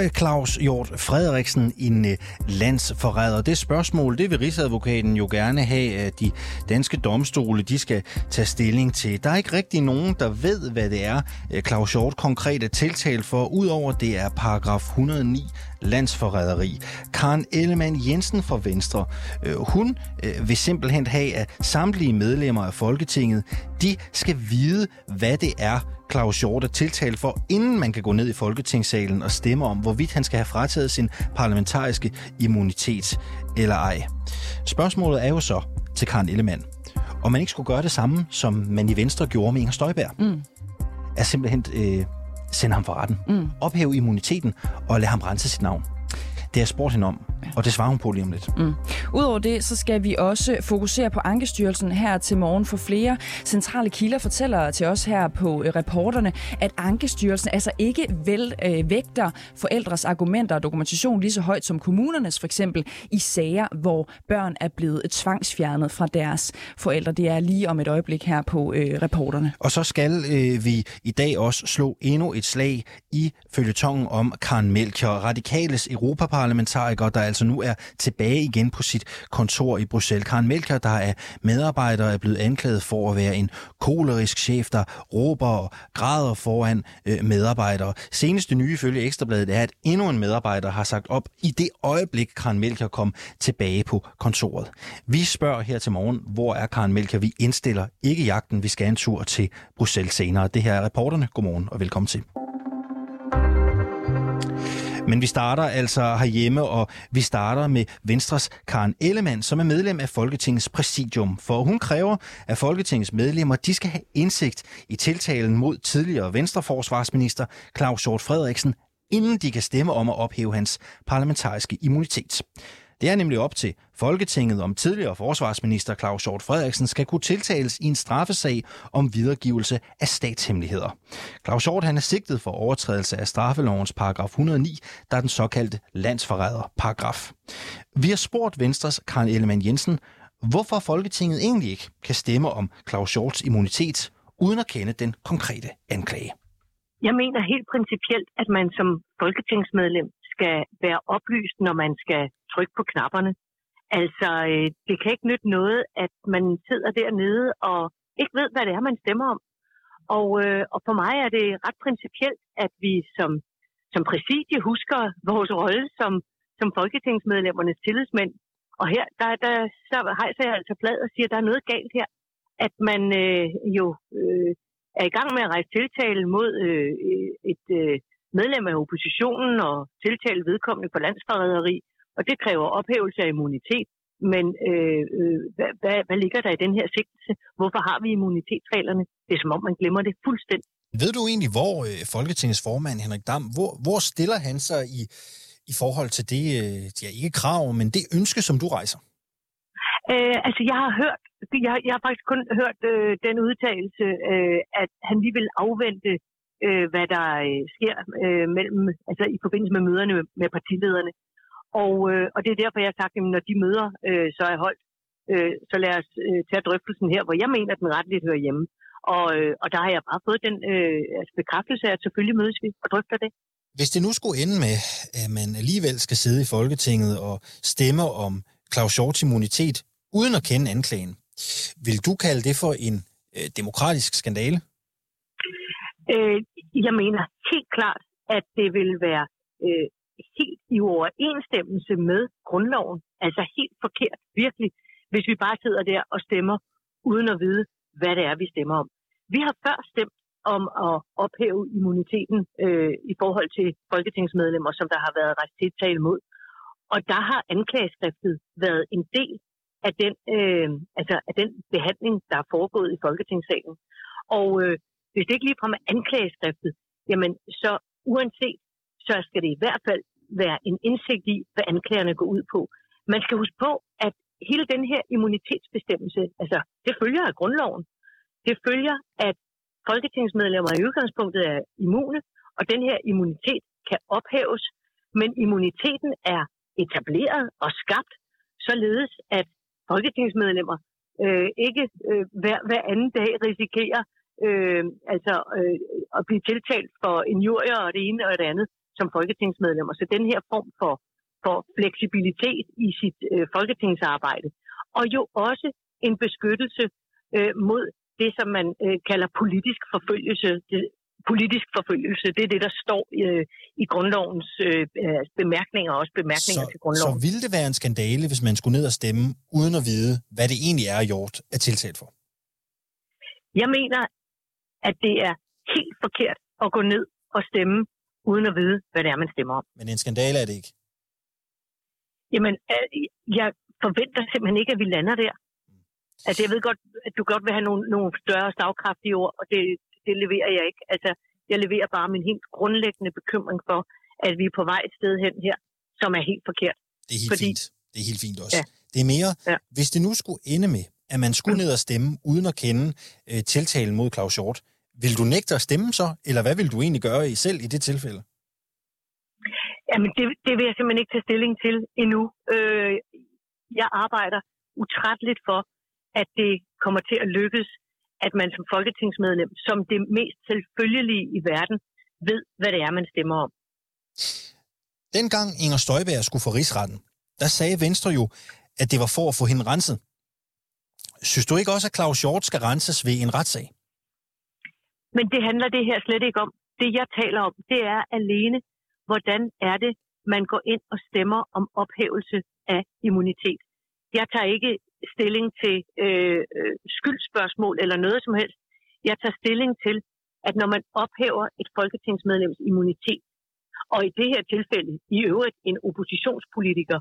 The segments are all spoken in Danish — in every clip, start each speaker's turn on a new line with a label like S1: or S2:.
S1: Er Claus Hjort Frederiksen en øh, landsforræder? Det spørgsmål, det vil Rigsadvokaten jo gerne have, at de danske domstole de skal tage stilling til. Der er ikke rigtig nogen, der ved, hvad det er, øh, Claus Hjort konkret er tiltalt for, udover det er paragraf 109 landsforræderi. Karen Ellemann Jensen fra Venstre, øh, hun vil simpelthen have, at samtlige medlemmer af Folketinget, de skal vide, hvad det er, Claus Hjort er tiltalt for, inden man kan gå ned i Folketingssalen og stemme om, hvorvidt han skal have frataget sin parlamentariske immunitet eller ej. Spørgsmålet er jo så til Karen Ellemann, om man ikke skulle gøre det samme, som man i Venstre gjorde med Inger Støjberg. Mm. Er simpelthen øh, sende ham for retten, mm. ophæve immuniteten og lade ham rense sit navn. Det har spurgt hende om, og det svarer hun på lige om lidt. Mm.
S2: Udover det, så skal vi også fokusere på Ankestyrelsen her til morgen, for flere centrale kilder fortæller til os her på øh, reporterne, at Ankestyrelsen altså ikke vel øh, vægter forældres argumenter og dokumentation lige så højt som kommunernes, for eksempel i sager, hvor børn er blevet tvangsfjernet fra deres forældre. Det er lige om et øjeblik her på øh, reporterne.
S1: Og så skal øh, vi i dag også slå endnu et slag i følgetongen om Karen Melchior, radikales europaparlamentariker, der altså nu er tilbage igen på sit kontor i Bruxelles. Karen Melker, der er medarbejder, er blevet anklaget for at være en kolerisk chef, der råber og græder foran øh, medarbejdere. Seneste nye følge Ekstrabladet er, at endnu en medarbejder har sagt op i det øjeblik, Karen Melker kom tilbage på kontoret. Vi spørger her til morgen, hvor er Karen Melker? Vi indstiller ikke jagten, vi skal en tur til Bruxelles senere. Det her er reporterne. Godmorgen og velkommen til. Men vi starter altså herhjemme, og vi starter med Venstres Karen Ellemann, som er medlem af Folketingets præsidium. For hun kræver, at Folketingets medlemmer de skal have indsigt i tiltalen mod tidligere Venstreforsvarsminister Claus Hjort Frederiksen, inden de kan stemme om at ophæve hans parlamentariske immunitet. Det er nemlig op til Folketinget, om tidligere forsvarsminister Claus Hjort Frederiksen skal kunne tiltales i en straffesag om videregivelse af statshemmeligheder. Claus Hjort han er sigtet for overtrædelse af straffelovens paragraf 109, der er den såkaldte landsforræder paragraf. Vi har spurgt Venstres Karl Ellemann Jensen, hvorfor Folketinget egentlig ikke kan stemme om Claus Hjorts immunitet, uden at kende den konkrete anklage.
S3: Jeg mener helt principielt, at man som folketingsmedlem skal være oplyst, når man skal trykke på knapperne. Altså, øh, det kan ikke nytte noget, at man sidder dernede og ikke ved, hvad det er, man stemmer om. Og, øh, og for mig er det ret principielt, at vi som, som præsidie husker vores rolle som, som folketingsmedlemmernes tillidsmænd. Og her, der, der så hejser jeg altså flad og siger, at der er noget galt her. At man øh, jo øh, er i gang med at rejse tiltale mod øh, et øh, medlem af oppositionen og tiltale vedkommende for landsforræderi, og det kræver ophævelse af immunitet. Men øh, øh, hvad, hvad, hvad ligger der i den her sigtelse? Hvorfor har vi immunitetsreglerne? Det er som om, man glemmer det fuldstændig.
S1: Ved du egentlig, hvor øh, Folketingets formand Henrik Dam, hvor, hvor stiller han sig i, i forhold til det, øh, ja, ikke krav, men det ønske, som du rejser?
S3: Øh, altså, jeg har hørt, jeg, jeg har faktisk kun hørt øh, den udtalelse, øh, at han lige vil afvente, øh, hvad der øh, sker øh, mellem, altså i forbindelse med møderne med, med partilederne. Og, øh, og det er derfor, jeg har sagt, at når de møder øh, så er holdt, øh, så lad os øh, tage drøftelsen her, hvor jeg mener, at den retligt hører hjemme. Og, øh, og der har jeg bare fået den øh, altså bekræftelse af, at selvfølgelig mødes vi og drøfter det.
S1: Hvis det nu skulle ende med, at man alligevel skal sidde i Folketinget og stemme om Claus Hjorts immunitet, uden at kende anklagen, vil du kalde det for en øh, demokratisk skandale?
S3: Øh, jeg mener helt klart, at det vil være øh, helt i overensstemmelse med grundloven. Altså helt forkert, virkelig, hvis vi bare sidder der og stemmer, uden at vide, hvad det er, vi stemmer om. Vi har før stemt om at ophæve immuniteten øh, i forhold til folketingsmedlemmer, som der har været rejst tiltale mod. Og der har anklageskriftet været en del af den, øh, altså af den behandling, der er foregået i Folketingssalen. Og øh, hvis det ikke lige kommer anklageskriftet, jamen så uanset, så skal det i hvert fald være en indsigt i, hvad anklagerne går ud på. Man skal huske på, at hele den her immunitetsbestemmelse, altså det følger af grundloven. Det følger, at folketingsmedlemmer i udgangspunktet er immune, og den her immunitet kan ophæves, men immuniteten er etableret og skabt, således at folketingsmedlemmer øh, ikke øh, hver, hver anden dag risikerer øh, altså, øh, at blive tiltalt for injurier og det ene og det andet, som folketingsmedlemmer. Så den her form for, for fleksibilitet i sit øh, folketingsarbejde, og jo også en beskyttelse øh, mod det, som man øh, kalder politisk forfølgelse. Det, politisk forfølgelse, det er det, der står øh, i grundlovens øh, bemærkninger, også bemærkninger
S1: så,
S3: til grundloven.
S1: Så ville det være en skandale, hvis man skulle ned og stemme, uden at vide, hvad det egentlig er, Hjort er tiltalt for?
S3: Jeg mener, at det er helt forkert at gå ned og stemme, uden at vide, hvad det er, man stemmer om.
S1: Men en skandale er det ikke?
S3: Jamen, jeg forventer simpelthen ikke, at vi lander der. Altså, jeg ved godt, at du godt vil have nogle, nogle større stavkraftige ord, og det, det leverer jeg ikke. Altså, jeg leverer bare min helt grundlæggende bekymring for, at vi er på vej et sted hen her, som er helt forkert.
S1: Det er helt Fordi, fint. Det er helt fint også. Ja. Det er mere, ja. hvis det nu skulle ende med, at man skulle ned og stemme, uden at kende øh, tiltalen mod Claus Hjort, vil du nægte at stemme så, eller hvad vil du egentlig gøre i selv i det tilfælde?
S3: Jamen, det, det vil jeg simpelthen ikke tage stilling til endnu. Øh, jeg arbejder utrætteligt for, at det kommer til at lykkes, at man som folketingsmedlem, som det mest selvfølgelige i verden, ved, hvad det er, man stemmer om.
S1: Dengang Inger Støjberg skulle få rigsretten, der sagde Venstre jo, at det var for at få hende renset. Synes du ikke også, at Claus Hjort skal renses ved en retssag?
S3: Men det handler det her slet ikke om. Det, jeg taler om, det er alene, hvordan er det, man går ind og stemmer om ophævelse af immunitet. Jeg tager ikke stilling til øh, øh skyldspørgsmål eller noget som helst. Jeg tager stilling til, at når man ophæver et folketingsmedlems immunitet, og i det her tilfælde i øvrigt en oppositionspolitiker,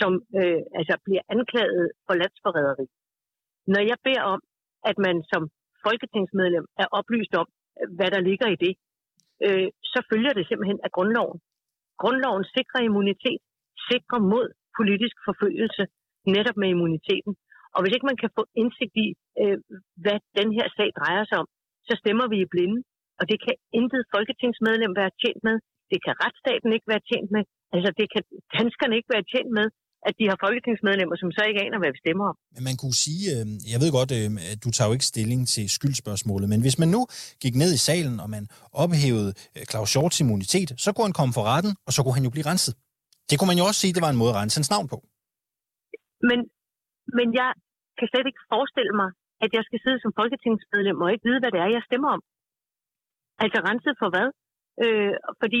S3: som øh, altså bliver anklaget for landsforræderi. Når jeg beder om, at man som folketingsmedlem er oplyst om, hvad der ligger i det, øh, så følger det simpelthen af grundloven. Grundloven sikrer immunitet, sikrer mod politisk forfølgelse, netop med immuniteten. Og hvis ikke man kan få indsigt i, øh, hvad den her sag drejer sig om, så stemmer vi i blinde. Og det kan intet folketingsmedlem være tjent med. Det kan retsstaten ikke være tjent med. Altså det kan danskerne ikke være tjent med at de har folketingsmedlemmer, som så ikke aner, hvad vi stemmer om.
S1: Men man kunne sige, øh, jeg ved godt, øh, at du tager jo ikke stilling til skyldspørgsmålet, men hvis man nu gik ned i salen, og man ophævede øh, Claus Shorts immunitet, så kunne han komme for retten, og så kunne han jo blive renset. Det kunne man jo også sige, det var en måde at rense hans navn på.
S3: Men, men jeg kan slet ikke forestille mig, at jeg skal sidde som folketingsmedlem og ikke vide, hvad det er, jeg stemmer om. Altså renset for hvad? Øh, fordi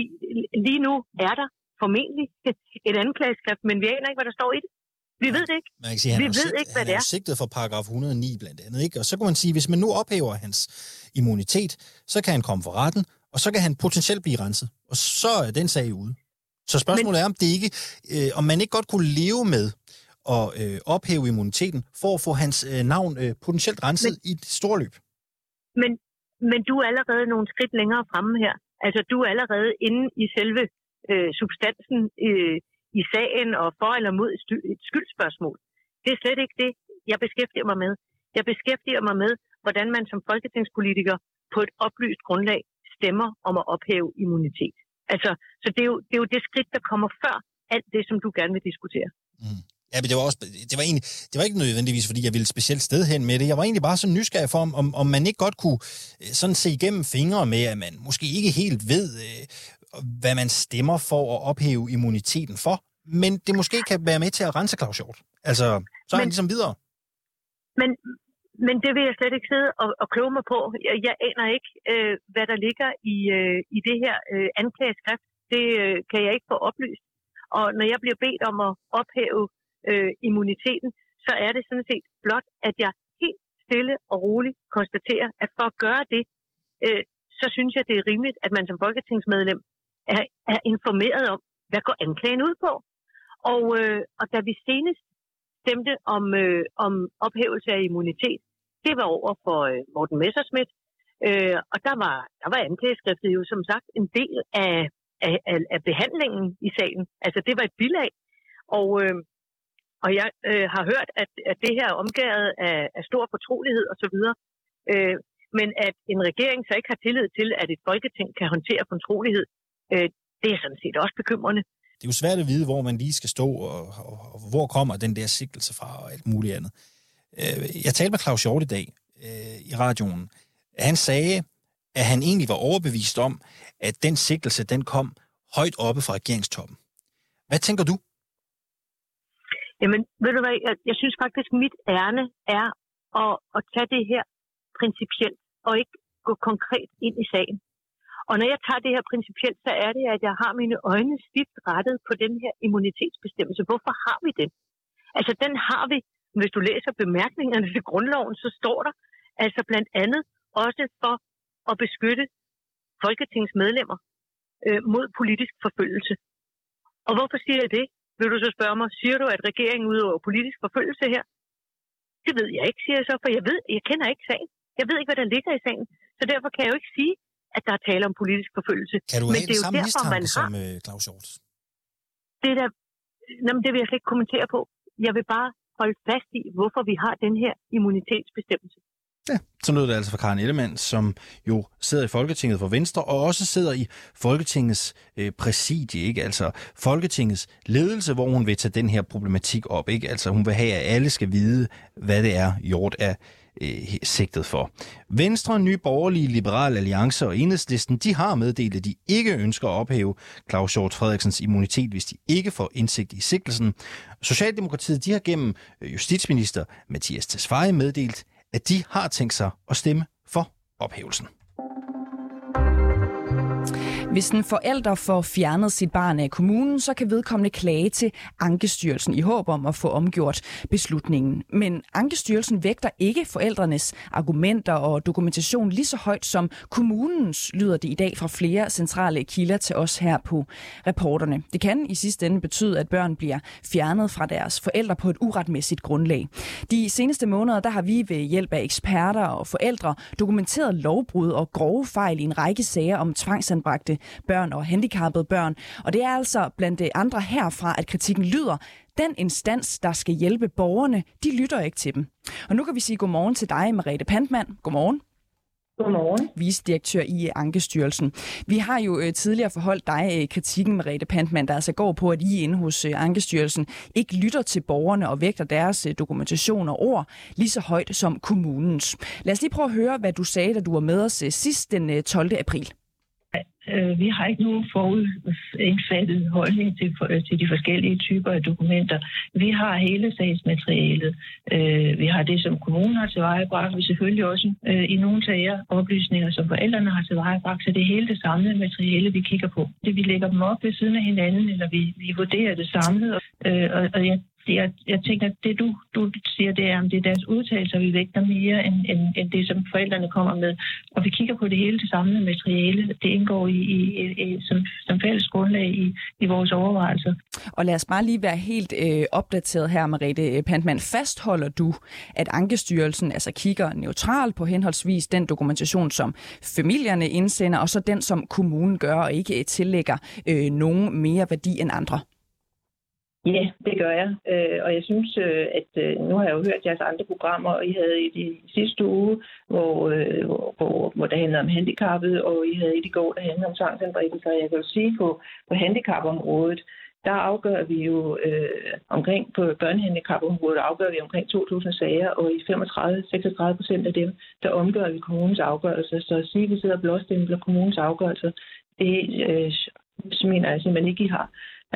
S3: lige nu er der formentlig et anklageskrift, men vi aner ikke, hvad der står i det. Vi ved det ikke.
S1: Man kan sige, han vi ved sigt, ikke, hvad det er. sigtet for paragraf 109 blandt andet. Ikke? Og så kan man sige, hvis man nu ophæver hans immunitet, så kan han komme for retten, og så kan han potentielt blive renset. Og så er den sag ude. Så spørgsmålet men, er, om det ikke, øh, om man ikke godt kunne leve med at øh, ophæve immuniteten for at få hans øh, navn øh, potentielt renset men, i et stort løb.
S3: Men, men du er allerede nogle skridt længere fremme her. Altså, du er allerede inde i selve øh, substansen øh, i sagen og for eller mod et skyldspørgsmål. Det er slet ikke det, jeg beskæftiger mig med. Jeg beskæftiger mig med, hvordan man som folketingspolitiker på et oplyst grundlag stemmer om at ophæve immunitet. Altså, så det er, jo, det er jo det skridt, der kommer før alt det, som du gerne vil diskutere.
S1: Mm. Ja, men det var, også, det, var egentlig, det var ikke nødvendigvis, fordi jeg ville et specielt sted hen med det. Jeg var egentlig bare så nysgerrig for, om, om man ikke godt kunne øh, sådan se igennem fingre med, at man måske ikke helt ved, øh, hvad man stemmer for at ophæve immuniteten for, men det måske kan være med til at rense Claus Hjort. Altså, så er men, han ligesom videre.
S3: Men, men det vil jeg slet ikke sidde og, og kloge mig på. Jeg, jeg aner ikke, øh, hvad der ligger i, øh, i det her øh, anklageskrift. Det øh, kan jeg ikke få oplyst. Og når jeg bliver bedt om at ophæve øh, immuniteten, så er det sådan set blot, at jeg helt stille og roligt konstaterer, at for at gøre det, øh, så synes jeg, det er rimeligt, at man som folketingsmedlem er, er informeret om, hvad går anklagen ud på. Og, øh, og da vi senest stemte om, øh, om ophævelse af immunitet, det var over for øh, Morten Messersmith, øh, og der var, der var anklageskriftet jo som sagt en del af, af, af, af behandlingen i sagen. Altså det var et bilag, og, øh, og jeg øh, har hørt, at, at det her er omgået af, af stor fortrolighed osv., øh, men at en regering så ikke har tillid til, at et folketing kan håndtere fortrolighed, øh, det er sådan set også bekymrende.
S1: Det er jo svært at vide, hvor man lige skal stå, og, og, og hvor kommer den der sigtelse fra, og alt muligt andet. Øh, jeg talte med Claus Hjort i dag øh, i radioen. Han sagde, at han egentlig var overbevist om, at den sigtelse, den kom højt oppe fra regeringstoppen. Hvad tænker du?
S3: Jamen, ved du hvad, jeg, jeg synes faktisk, at mit ærne er at, at tage det her principielt, og ikke gå konkret ind i sagen. Og når jeg tager det her principielt, så er det, at jeg har mine øjne stift rettet på den her immunitetsbestemmelse. Hvorfor har vi den? Altså, den har vi, hvis du læser bemærkningerne til grundloven, så står der altså blandt andet også for at beskytte Folketingets medlemmer øh, mod politisk forfølgelse. Og hvorfor siger jeg det? Vil du så spørge mig, siger du, at regeringen udøver politisk forfølgelse her? Det ved jeg ikke, siger jeg så, for jeg ved, jeg kender ikke sagen. Jeg ved ikke, hvad der ligger i sagen. Så derfor kan jeg jo ikke sige, at der er tale om politisk forfølgelse.
S1: Kan du Men have det er samme derfor, man har... som uh, Claus Hjort?
S3: Det, der, jamen, det vil jeg slet ikke kommentere på. Jeg vil bare holde fast i, hvorfor vi har den her immunitetsbestemmelse.
S1: Ja, så lød det altså fra Karen Ellemann, som jo sidder i Folketinget for Venstre, og også sidder i Folketingets øh, præsidie, ikke? altså Folketingets ledelse, hvor hun vil tage den her problematik op. Ikke? Altså hun vil have, at alle skal vide, hvad det er, Hjort er øh, sigtet for. Venstre, Nye Borgerlige, Liberale Alliance og Enhedslisten, de har meddelt, at de ikke ønsker at ophæve Claus Hjort Frederiksens immunitet, hvis de ikke får indsigt i sigtelsen. Socialdemokratiet, de har gennem øh, justitsminister Mathias Tesfaye meddelt, at de har tænkt sig at stemme for ophævelsen.
S2: Hvis en forælder får fjernet sit barn af kommunen, så kan vedkommende klage til Ankestyrelsen i håb om at få omgjort beslutningen. Men Ankestyrelsen vægter ikke forældrenes argumenter og dokumentation lige så højt som kommunens, lyder det i dag fra flere centrale kilder til os her på reporterne. Det kan i sidste ende betyde, at børn bliver fjernet fra deres forældre på et uretmæssigt grundlag. De seneste måneder der har vi ved hjælp af eksperter og forældre dokumenteret lovbrud og grove fejl i en række sager om tvangsanbragte børn og handicappede børn. Og det er altså blandt andre herfra, at kritikken lyder, den instans, der skal hjælpe borgerne, de lytter ikke til dem. Og nu kan vi sige godmorgen til dig, Merete Pantmann. Godmorgen.
S4: Godmorgen.
S2: Vicedirektør i Ankestyrelsen. Vi har jo øh, tidligere forholdt dig øh, kritikken, Merete Pantmann, der altså går på, at I inde hos øh, Ankestyrelsen ikke lytter til borgerne og vægter deres dokumentation og ord lige så højt som kommunens. Lad os lige prøve at høre, hvad du sagde, da du var med os sidst den 12. april.
S4: Øh, vi har ikke nogen forudindfattet holdning til, for, til de forskellige typer af dokumenter. Vi har hele sagsmaterialet. Øh, vi har det, som kommunen har tilvejebragt. Vi selvfølgelig også øh, i nogle sager oplysninger, som forældrene har tilvejebragt. Så det er hele det samlede materiale, vi kigger på. Det, vi lægger dem op ved siden af hinanden, eller vi, vi vurderer det samlet. Øh, og, og jeg jeg, jeg tænker, at det du, du siger, det er, om det er deres udtalelser, vi vægter mere end, end, end det, som forældrene kommer med. Og vi kigger på det hele det samlede materiale. Det indgår i, i, i, som, som fælles grundlag i, i vores overvejelser.
S2: Og lad os bare lige være helt øh, opdateret her, Mariette Pantmann. Fastholder du, at Ankestyrelsen altså kigger neutralt på henholdsvis den dokumentation, som familierne indsender, og så den, som kommunen gør, og ikke øh, tillægger øh, nogen mere værdi end andre?
S4: Ja, det gør jeg. Øh, og jeg synes, øh, at øh, nu har jeg jo hørt jeres andre programmer, og I havde i sidste uge, hvor, hvor, hvor der handlede om handicappet, og I havde i går, der handlede om tvangsanbringelser. Jeg kan jo sige, på, på handicapområdet, der afgør vi jo øh, omkring, på børnehandicapområdet afgør vi omkring 2.000 sager, og i 35-36 procent af dem, der omgør vi kommunens afgørelser. Så at sige, at vi sidder og blåstempler kommunens afgørelser, det øh, mener jeg simpelthen ikke, I har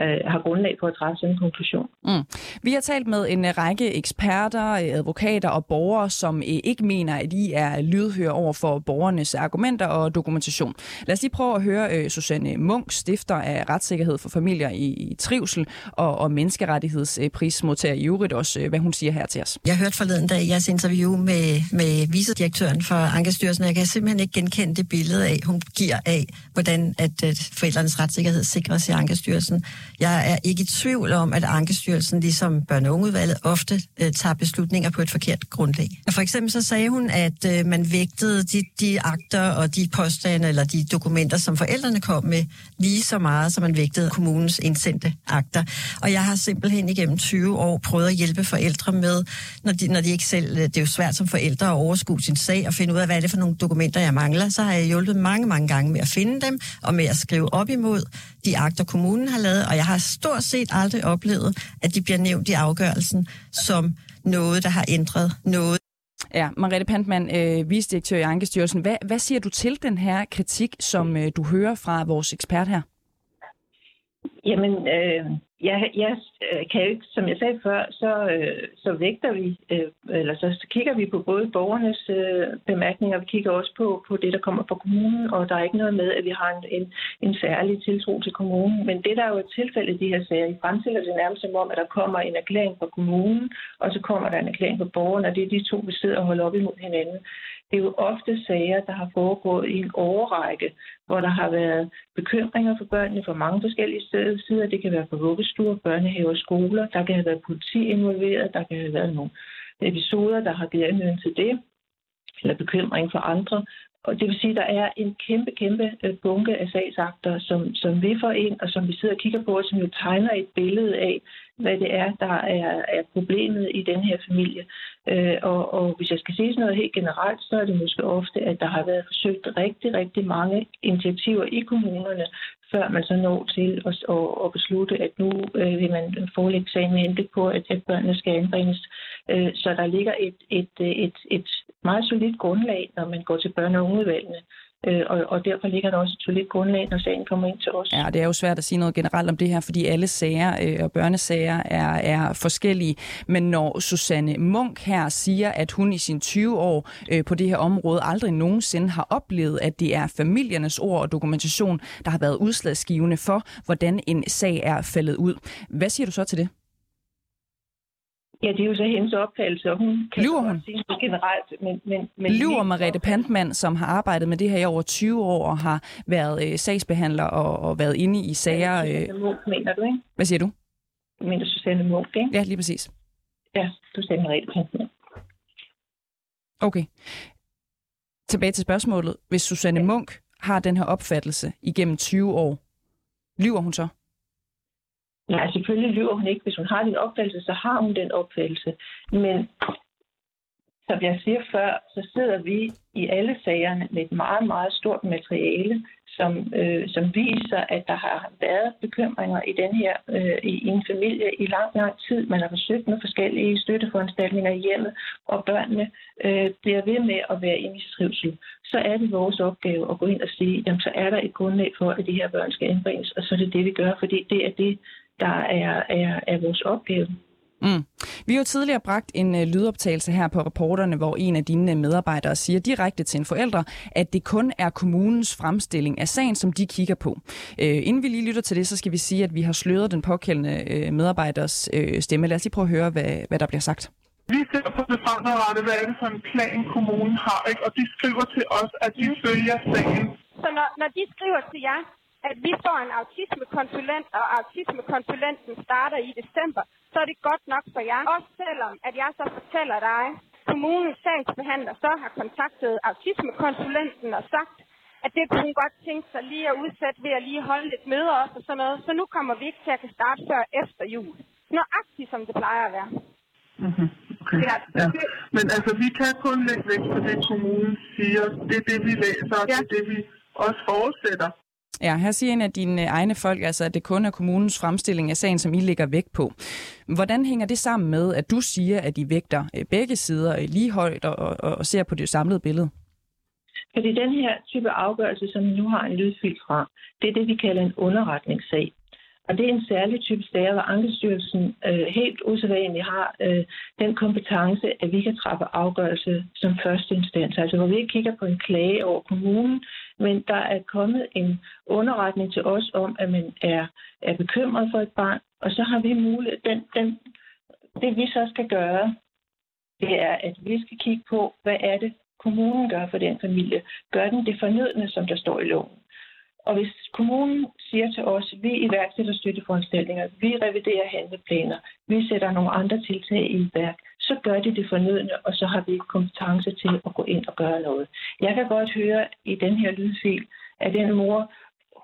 S4: øh, har grundlag for at træffe sådan en konklusion. Mm.
S2: Vi har talt med en række eksperter, advokater og borgere, som øh, ikke mener, at I er lydhøre over for borgernes argumenter og dokumentation. Lad os lige prøve at høre Susanne Munk, stifter af Retssikkerhed for Familier i, i Trivsel og, og Menneskerettighedsprismodtager i øvrigt også, hvad hun siger her til os.
S5: Jeg hørte forleden dag jeres interview med, med vicedirektøren for Ankestyrelsen, jeg kan simpelthen ikke genkende det billede af, hun giver af, hvordan at, at forældrenes retssikkerhed sikres i Ankestyrelsen. Jeg er ikke i tvivl om, at Ankestyrelsen, ligesom børne- og ungeudvalget, ofte øh, tager beslutninger på et forkert grundlag. For eksempel så sagde hun, at øh, man vægtede de, de akter og de påstande eller de dokumenter, som forældrene kom med, lige så meget, som man vægtede kommunens indsendte akter. Og jeg har simpelthen igennem 20 år prøvet at hjælpe forældre med, når de, når de ikke selv... Øh, det er jo svært som forældre at overskue sin sag og finde ud af, hvad er det for nogle dokumenter, jeg mangler. Så har jeg hjulpet mange, mange gange med at finde dem og med at skrive op imod de akter, kommunen har lavet, og jeg har stort set aldrig oplevet, at de bliver nævnt i afgørelsen som noget, der har ændret noget.
S2: Ja, Mariette Pantmann, øh, visdirektør i Ankestyrelsen. Hvad, hvad siger du til den her kritik, som øh, du hører fra vores ekspert her?
S4: Jamen, øh, jeg, jeg øh, kan jo ikke, som jeg sagde før, så, øh, så vægter vi, øh, eller så, så kigger vi på både borgernes øh, bemærkninger, vi kigger også på, på det, der kommer fra kommunen, og der er ikke noget med, at vi har en, en, en særlig tiltro til kommunen. Men det, der er jo et tilfælde i de her sager, i fremstiller det nærmest som om, at der kommer en erklæring fra kommunen, og så kommer der en erklæring fra borgerne, og det er de to, vi sidder og holder op imod hinanden. Det er jo ofte sager, der har foregået i en overrække, hvor der har været bekymringer for børnene fra mange forskellige sider. Det kan være fra vuggestuer, børnehaver, skoler. Der kan have været politi involveret. Der kan have været nogle episoder, der har givet anledning til det eller bekymring for andre. Og det vil sige, at der er en kæmpe, kæmpe øh, bunke af sagsakter, som, som vi får ind, og som vi sidder og kigger på, og som jo tegner et billede af, hvad det er, der er, er problemet i den her familie. Øh, og, og hvis jeg skal sige sådan noget helt generelt, så er det måske ofte, at der har været forsøgt rigtig, rigtig mange initiativer i kommunerne, før man så når til at, at, at beslutte, at nu øh, vil man forelægge sagen med henblik på, at, at børnene skal anbringes. Øh, så der ligger et, et, øh, et, et meget solidt grundlag, når man går til børne- og ungeudvalgene. Øh, og, og derfor ligger der også et solidt grundlag, når sagen kommer ind til os.
S2: Ja, det er jo svært at sige noget generelt om det her, fordi alle sager øh, og børnesager er, er forskellige. Men når Susanne Munk her siger, at hun i sine 20 år øh, på det her område aldrig nogensinde har oplevet, at det er familiernes ord og dokumentation, der har været udslagsgivende for, hvordan en sag er faldet ud. Hvad siger du så til det?
S4: Ja, det er jo så hendes opfattelse, og hun kan
S2: Lyver hun?
S4: sige det generelt. Men, men, men
S2: Lyver Marete Pantmann, som har arbejdet med det her i over 20 år og har været øh, sagsbehandler og, og været inde i sager.
S4: Øh... Munk, mener du, ikke?
S2: Hvad siger du?
S4: Mener Susanne Munk, ikke?
S2: Ja, lige præcis.
S4: Ja, du sagde Marete Pantmann.
S2: Okay. Tilbage til spørgsmålet. Hvis Susanne ja. Munk har den her opfattelse igennem 20 år, lyver hun så?
S4: Nej, altså, selvfølgelig lyver hun ikke. Hvis hun har den opfattelse, så har hun den opfattelse. Men som jeg siger før, så sidder vi i alle sagerne med et meget, meget stort materiale, som, øh, som viser, at der har været bekymringer i den her øh, i, i en familie i lang, lang tid. Man har forsøgt med forskellige støtteforanstaltninger i hjemmet, og børnene øh, bliver ved med at være i mistrivsel. Så er det vores opgave at gå ind og sige, jamen så er der et grundlag for, at de her børn skal indbringes, og så er det det, vi gør, fordi det er det, der er, er, er vores opgave.
S2: Mm. Vi har jo tidligere bragt en uh, lydoptagelse her på reporterne, hvor en af dine medarbejdere siger direkte til en forælder, at det kun er kommunens fremstilling af sagen, som de kigger på. Uh, inden vi lige lytter til det, så skal vi sige, at vi har sløret den påkaldende uh, medarbejders uh, stemme. Lad os lige prøve at høre, hvad, hvad der bliver sagt.
S6: Vi ser på det fremadrettet, hvad er det for en plan, kommunen har, ikke? og de skriver til os, at de følger sagen.
S7: Så når, når de skriver til jer, at vi får en autismekonsulent, og autismekonsulenten starter i december, så er det godt nok for jer. Også selvom, at jeg så fortæller dig, kommunens sagsbehandler så har kontaktet autismekonsulenten og sagt, at det kunne hun godt tænke sig lige at udsætte ved at lige holde lidt møder også og sådan noget. Så nu kommer vi ikke til at kan starte før efter jul. Nøjagtigt som det plejer at være.
S6: Mm-hmm. Okay. Ja. ja. Men altså, vi kan kun lægge vægt på det, kommunen siger. Det er det, vi læser, og ja. det er det, vi også forudsætter.
S2: Ja, her siger en af dine egne folk, altså, at det kun er kommunens fremstilling af sagen, som I lægger vægt på. Hvordan hænger det sammen med, at du siger, at I vægter øh, begge sider øh, lige højt og, og, og ser på det samlede billede?
S4: Fordi den her type afgørelse, som vi nu har en lydfil fra, det er det, vi kalder en underretningssag. Og det er en særlig type sager, hvor Ankestyrelsen øh, helt usædvanligt har øh, den kompetence, at vi kan træffe afgørelse som første instans. Altså hvor vi ikke kigger på en klage over kommunen, men der er kommet en underretning til os om, at man er, er bekymret for et barn, og så har vi mulighed, den, den, det vi så skal gøre, det er, at vi skal kigge på, hvad er det, kommunen gør for den familie. Gør den det fornødne, som der står i loven? Og hvis kommunen siger til os, at vi iværksætter støtteforanstaltninger, vi reviderer handleplaner, vi sætter nogle andre tiltag i værk, så gør de det fornødne, og så har vi kompetence til at gå ind og gøre noget. Jeg kan godt høre i den her lydfil, at den mor,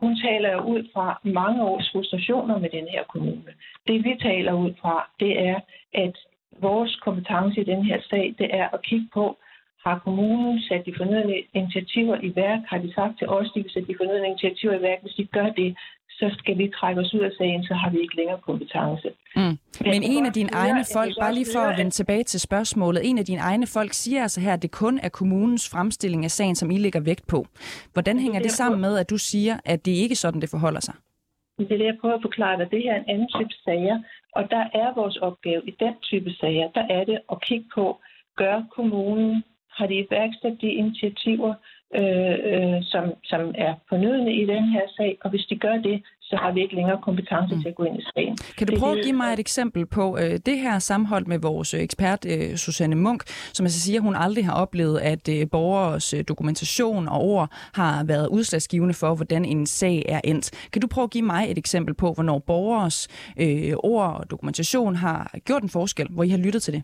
S4: hun taler ud fra mange års frustrationer med den her kommune. Det vi taler ud fra, det er, at vores kompetence i den her sag, det er at kigge på, har kommunen sat de fornødne initiativer i værk? Har de sagt til os, at de vil sætte de fornødne initiativer i værk? Hvis de gør det, så skal vi trække os ud af sagen, så har vi ikke længere kompetence.
S2: Mm. Men, Men en af dine høre, egne folk, bare lige for at vende tilbage til spørgsmålet, en af dine egne folk siger altså her, at det kun er kommunens fremstilling af sagen, som I lægger vægt på. Hvordan hænger det sammen med, at du siger, at det ikke er sådan, det forholder sig?
S4: Det er det, jeg prøver at forklare dig. Det her er en anden type sager, og der er vores opgave i den type sager, der er det at kigge på, gør kommunen, har de iværksat de initiativer, øh, øh, som, som er fornødende i den her sag, og hvis de gør det, så har vi ikke længere kompetence mm. til at gå ind i sagen.
S2: Kan du
S4: det,
S2: prøve at give mig et eksempel på øh, det her sammenhold med vores ekspert øh, Susanne Munk, som altså siger, at hun aldrig har oplevet, at øh, borgers øh, dokumentation og ord har været udslagsgivende for, hvordan en sag er endt. Kan du prøve at give mig et eksempel på, hvornår borgers øh, ord og dokumentation har gjort en forskel, hvor I har lyttet til det?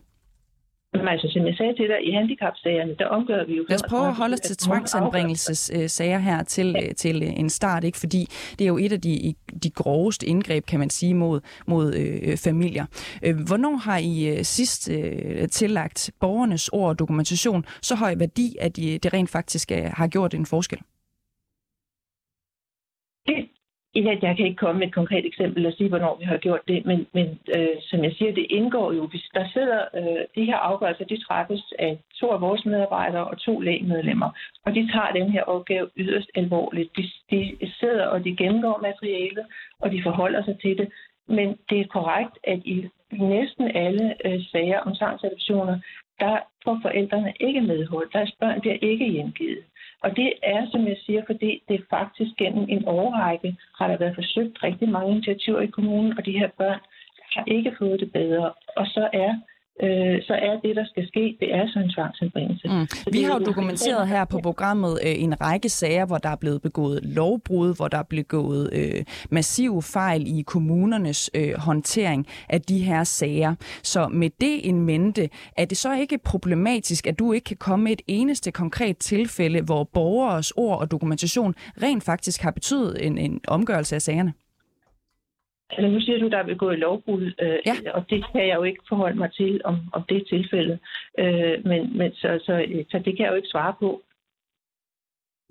S4: Men altså, som jeg sagde til dig, i handicapsagerne, der omgør vi jo...
S2: Lad os prøve at holde os til tvangsanbringelsessager her til, ja. til en start, ikke? fordi det er jo et af de, de groveste indgreb, kan man sige, mod, mod øh, familier. Øh, hvornår har I øh, sidst øh, tillagt borgernes ord og dokumentation så høj værdi, at de, det rent faktisk øh, har gjort en forskel?
S4: Det Ja, jeg kan ikke komme med et konkret eksempel og sige, hvornår vi har gjort det, men, men øh, som jeg siger, det indgår jo, hvis der sidder øh, de her afgørelser, de træffes af to af vores medarbejdere og to lægemedlemmer, og de tager den her opgave yderst alvorligt. De, de sidder og de gennemgår materialet, og de forholder sig til det, men det er korrekt, at i næsten alle øh, sager om tvangsadoptioner, der får forældrene ikke medhold. Deres børn bliver ikke hjemgivet. Og det er, som jeg siger, fordi det faktisk gennem en årrække har der været forsøgt rigtig mange initiativer i kommunen, og de her børn har ikke fået det bedre. Og så er øh, så er det, der skal ske, det er så en tvangsanbringelse. Mm.
S2: Vi har jo dokumenteret her på programmet øh, en række sager, hvor der er blevet begået lovbrud, hvor der er blevet begået øh, massive fejl i kommunernes øh, håndtering af de her sager. Så med det en mente, er det så ikke problematisk, at du ikke kan komme med et eneste konkret tilfælde, hvor borgeres ord og dokumentation rent faktisk har betydet en, en omgørelse af sagerne?
S4: Altså, nu siger du, der er begået lovbrud, øh, ja. og det kan jeg jo ikke forholde mig til, om, om det er tilfældet. Øh, men, men så, så, så det kan jeg jo ikke svare på.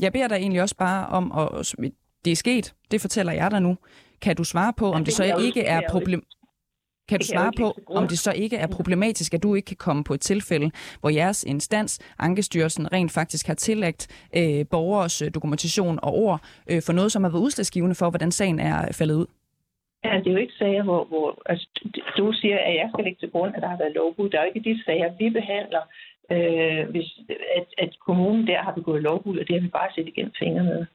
S2: Jeg beder dig egentlig også bare om, at det er sket, det fortæller jeg dig nu. Kan du svare på, om det, det så ikke er problem... Kan du svare på, om det så ikke er problematisk, at du ikke kan komme på et tilfælde, hvor jeres instans, Ankestyrelsen, rent faktisk har tillagt øh, borgers øh, dokumentation og ord øh, for noget, som har været udslagsgivende for, hvordan sagen er faldet ud?
S4: Ja, det er jo ikke sager, hvor, hvor altså, du siger, at jeg skal lægge til grund, at der har været lovbrud. Der er jo ikke de sager, vi behandler, øh, hvis, at, at kommunen der har begået lovbrud, og det har vi bare set igennem fingre med.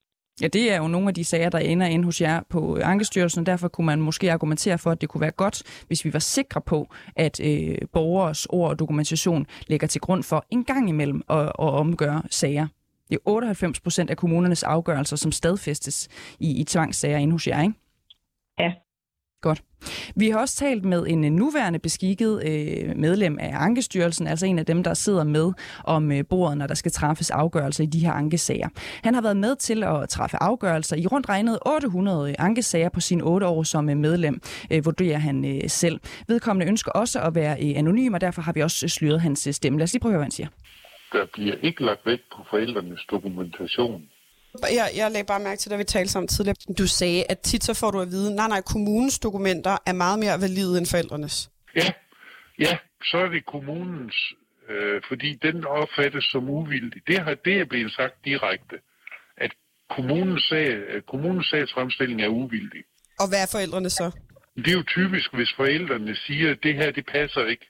S2: Ja, det er jo nogle af de sager, der ender ind hos jer på Ankestyrelsen, derfor kunne man måske argumentere for, at det kunne være godt, hvis vi var sikre på, at øh, borgers ord og dokumentation ligger til grund for en gang imellem at, at omgøre sager. Det er 98 procent af kommunernes afgørelser, som stadfæstes i, i tvangssager inde hos jer, ikke?
S4: Ja,
S2: Godt. Vi har også talt med en øh, nuværende beskikket øh, medlem af Ankestyrelsen, altså en af dem, der sidder med om øh, bordet, når der skal træffes afgørelser i de her ankesager. Han har været med til at træffe afgørelser i rundt regnet 800 øh, ankesager på sine 8 år som øh, medlem, øh, vurderer han øh, selv. Vedkommende ønsker også at være øh, anonym, og derfor har vi også øh, sløret hans øh, stemme. Lad os lige prøve at høre, hvad han siger.
S8: Der bliver ikke lagt vægt på forældrenes dokumentation
S9: jeg, jeg lagde bare mærke til, da vi talte sammen tidligere. Du sagde, at tit så får du at vide, nej, nej, kommunens dokumenter er meget mere valide end forældrenes.
S8: Ja, ja, så er det kommunens, øh, fordi den opfattes som uvildig. Det, har, det er blevet sagt direkte, at kommunens, sag, kommunens sagsfremstilling er uvildig.
S9: Og hvad er forældrene så?
S8: Det er jo typisk, hvis forældrene siger, at det her, det passer ikke.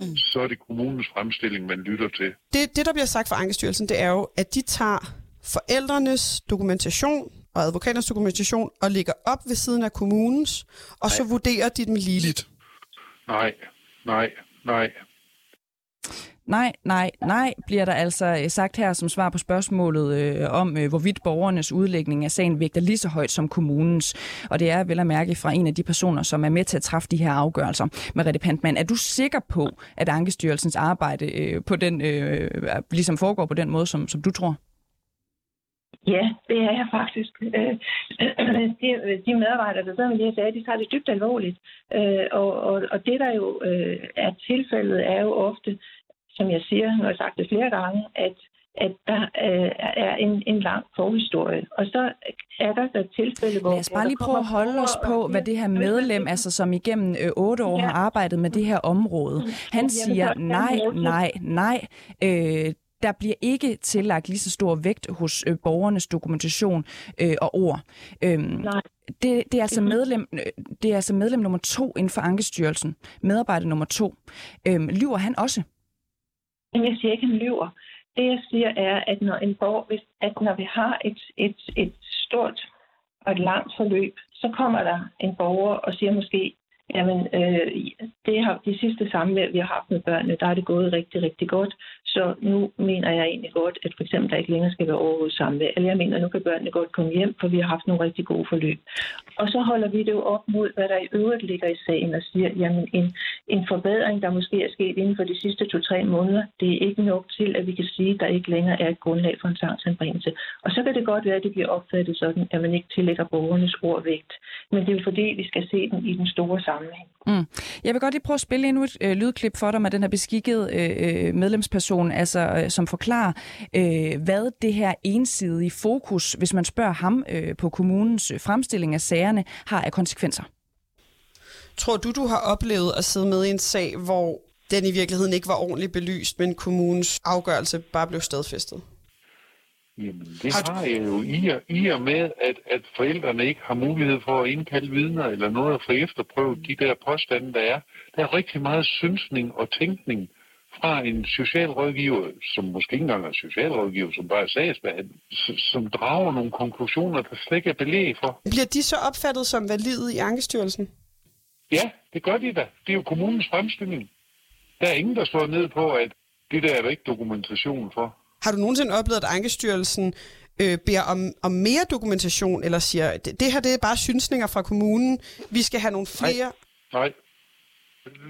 S8: Mm. så er det kommunens fremstilling, man lytter til.
S9: Det, det, der bliver sagt fra Ankestyrelsen, det er jo, at de tager forældrenes dokumentation og advokaters dokumentation og ligger op ved siden af kommunens, og nej. så vurderer de dem ligeligt.
S8: Nej, nej, nej.
S2: Nej, nej, nej, bliver der altså øh, sagt her som svar på spørgsmålet øh, om, øh, hvorvidt borgernes udlægning af sagen vægter lige så højt som kommunens. Og det er vel at mærke fra en af de personer, som er med til at træffe de her afgørelser. Merete Pantmann, er du sikker på, at Ankestyrelsens arbejde øh, på den, øh, ligesom foregår på den måde, som, som du tror?
S4: Ja, det er jeg faktisk. Øh, de, de medarbejdere, der sidder med de her sager, de tager det dybt alvorligt. Øh, og, og, og det, der jo øh, er tilfældet, er jo ofte, som jeg siger, når jeg har sagt det flere gange, at at der øh, er en, en lang forhistorie. Og så er der der tilfælde, hvor...
S2: Lad os bare lige prøve at holde os på, hvad det her medlem, altså som igennem øh, otte år ja. har arbejdet med det her område, han siger nej, nej, nej. Øh, der bliver ikke tillagt lige så stor vægt hos øh, borgernes dokumentation øh, og ord. Øhm,
S4: Nej.
S2: det, det, er altså medlem, øh, det er altså medlem nummer to inden for Ankestyrelsen. Medarbejder nummer to. Øhm, lyver han også?
S4: Men jeg siger ikke, han lyver. Det, jeg siger, er, at når, en borger, hvis, at når vi har et, et, et stort og et langt forløb, så kommer der en borger og siger måske, Jamen, øh, det har, de sidste samvær, vi har haft med børnene, der er det gået rigtig, rigtig godt. Så nu mener jeg egentlig godt, at for eksempel der ikke længere skal være overhovedet samvær. Eller jeg mener, nu kan børnene godt komme hjem, for vi har haft nogle rigtig gode forløb. Og så holder vi det jo op mod, hvad der i øvrigt ligger i sagen og siger, jamen en, en forbedring, der måske er sket inden for de sidste to-tre måneder, det er ikke nok til, at vi kan sige, at der ikke længere er et grundlag for en tvangsanbringelse. Og så kan det godt være, at det bliver opfattet sådan, at man ikke tillægger borgernes ord vægt. Men det er jo fordi, vi skal se den i den store sammenhæng.
S2: Mm. Jeg vil godt lige prøve at spille endnu et øh, lydklip for dig med den her beskikkede øh, øh medlemsperson, altså øh, som forklarer, øh, hvad det her ensidige fokus, hvis man spørger ham øh, på kommunens øh, fremstilling af sagerne, har af konsekvenser.
S9: Tror du, du har oplevet at sidde med i en sag, hvor den i virkeligheden ikke var ordentligt belyst, men kommunens afgørelse bare blev stadfæstet?
S8: Jamen, det har, har jeg jo i og, i og med, at, at forældrene ikke har mulighed for at indkalde vidner eller noget at få efterprøvet de der påstande, der er. Der er rigtig meget synsning og tænkning fra en socialrådgiver, som måske ikke engang er socialrådgiver, som bare er sagsbehandler, som drager nogle konklusioner, der slet ikke er belæg for.
S9: Bliver de så opfattet som valide i Ankestyrelsen?
S8: Ja, det gør de da. Det er jo kommunens fremstilling. Der er ingen, der står ned på, at det der er der ikke dokumentation for.
S9: Har du nogensinde oplevet, at Ankestyrelsen øh, beder om, om mere dokumentation, eller siger, det, det her det er bare synsninger fra kommunen, vi skal have nogle flere?
S8: Nej, Nej.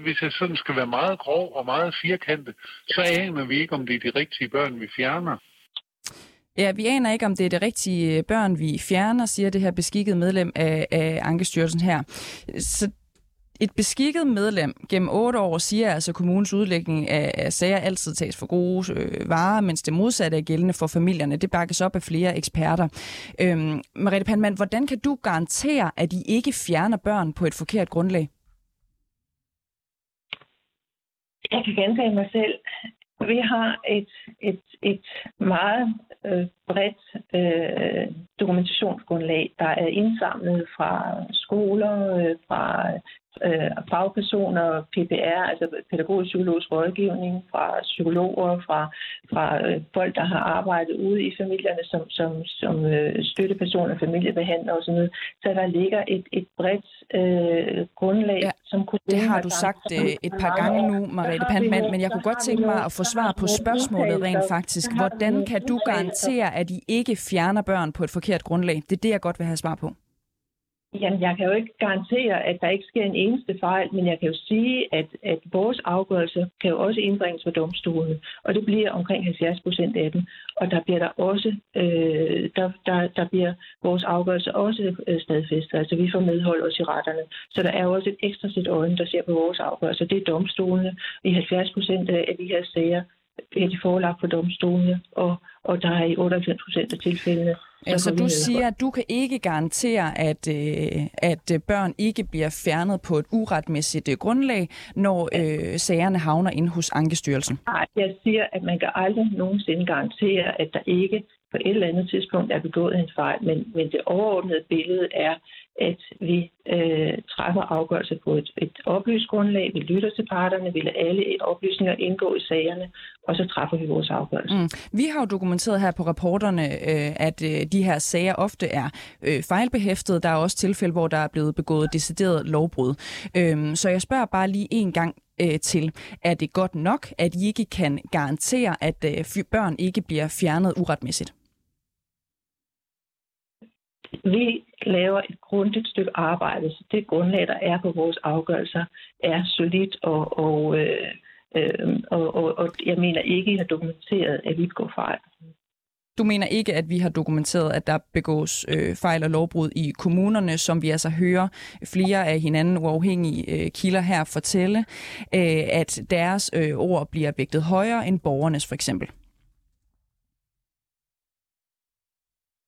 S8: Hvis jeg sådan skal være meget grov og meget firkantet, så aner vi ikke, om det er de rigtige børn, vi fjerner.
S2: Ja, vi aner ikke, om det er det rigtige børn, vi fjerner, siger det her beskikkede medlem af, af Ankestyrelsen her. Så et beskikket medlem gennem otte år siger altså, at kommunens udlægning af, af sager altid tages for gode øh, varer, mens det modsatte er gældende for familierne. Det bakkes op af flere eksperter. Øhm, Mariette Panman, hvordan kan du garantere, at I ikke fjerner børn på et forkert grundlag?
S4: Jeg kan gentage mig selv. Vi har et, et, et meget øh, bredt øh, dokumentationsgrundlag, der er indsamlet fra skoler, øh, fra øh, fagpersoner, PPR, altså pædagogisk psykologisk rådgivning, fra psykologer, fra, fra øh, folk, der har arbejdet ude i familierne som, som, som øh, støttepersoner, familiebehandlere osv. Så der ligger et, et bredt øh, grundlag, ja, som kunne...
S2: Det har du sagt øh, et par gange nu, Mariette Pandman, men jeg kunne godt tænke mig at få svar på spørgsmålet rent faktisk. Hvordan kan du garantere, at I ikke fjerner børn på et forkert grundlag? Det er det, jeg godt vil have svar på.
S4: Jamen, jeg kan jo ikke garantere, at der ikke sker en eneste fejl, men jeg kan jo sige, at, at vores afgørelse kan jo også indbringes for domstolene, og det bliver omkring 70 procent af dem. Og der bliver der også, øh, der, der, der bliver vores afgørelse også øh, stadfæstet, altså vi får medhold også i retterne. Så der er jo også et ekstra sæt øjne, der ser på vores afgørelse. Det er domstolene. I 70 procent af de her sager bliver de forelagt for domstolene, og, og der er i 98 procent af tilfældene
S2: Altså du siger, at du kan ikke garantere, at, øh, at øh, børn ikke bliver fjernet på et uretmæssigt øh, grundlag, når øh, sagerne havner ind hos Ankestyrelsen?
S4: Nej, jeg siger, at man kan aldrig nogensinde garantere, at der ikke på et eller andet tidspunkt er begået en fejl, men, men det overordnede billede er, at vi øh, træffer afgørelse på et, et oplyst grundlag, vi lytter til parterne, vi lader alle oplysninger indgå i sagerne, og så træffer vi vores afgørelse. Mm.
S2: Vi har jo dokumenteret her på rapporterne, øh, at øh, de her sager ofte er øh, fejlbehæftede. Der er også tilfælde, hvor der er blevet begået decideret lovbrud. Øh, så jeg spørger bare lige en gang øh, til. Er det godt nok, at I ikke kan garantere, at øh, børn ikke bliver fjernet uretmæssigt?
S4: Vi laver et grundigt stykke arbejde, så det grundlag, der er på vores afgørelser, er solidt, og, og, øh, øh, og, og, og jeg mener ikke, at I har dokumenteret, at vi går fejl.
S2: Du mener ikke, at vi har dokumenteret, at der begås øh, fejl og lovbrud i kommunerne, som vi altså hører flere af hinanden uafhængige øh, kilder her fortælle, øh, at deres øh, ord bliver vægtet højere end borgernes for eksempel?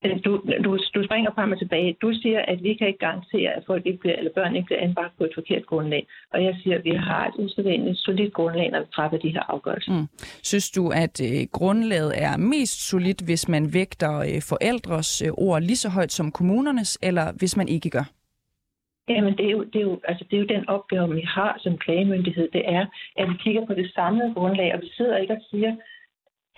S4: Du, du, du springer frem og tilbage. Du siger, at vi kan ikke garantere, at folk ikke bliver, eller børn ikke bliver anbragt på et forkert grundlag. Og jeg siger, at vi har et usædvanligt solidt grundlag, når vi træffer de her afgørelser. Mm.
S2: Synes du, at øh, grundlaget er mest solidt, hvis man vægter øh, forældres øh, ord lige så højt som kommunernes, eller hvis man ikke gør?
S4: Jamen, det er, jo, det, er jo, altså, det er jo den opgave, vi har som klagemyndighed. Det er, at vi kigger på det samlede grundlag, og vi sidder ikke og siger,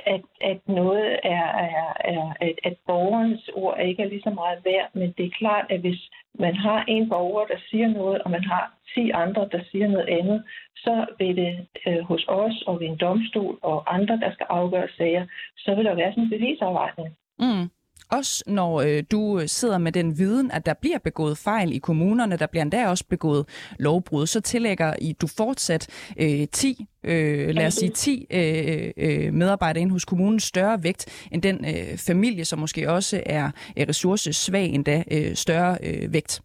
S4: at, at noget er, er, er at, at borgerens ord ikke er lige så meget værd, men det er klart, at hvis man har en borger, der siger noget, og man har 10 andre, der siger noget andet, så vil det øh, hos os og ved en domstol og andre, der skal afgøre sager, så vil der være sådan en bevisafvejning.
S2: Mm. Også når øh, du sidder med den viden, at der bliver begået fejl i kommunerne, der bliver endda også begået lovbrud, så tillægger I du fortsat øh, 10, øh, lad os sige 10 øh, øh, medarbejdere ind hos kommunen større vægt end den øh, familie, som måske også er øh, ressourcesvag endda øh, større øh, vægt.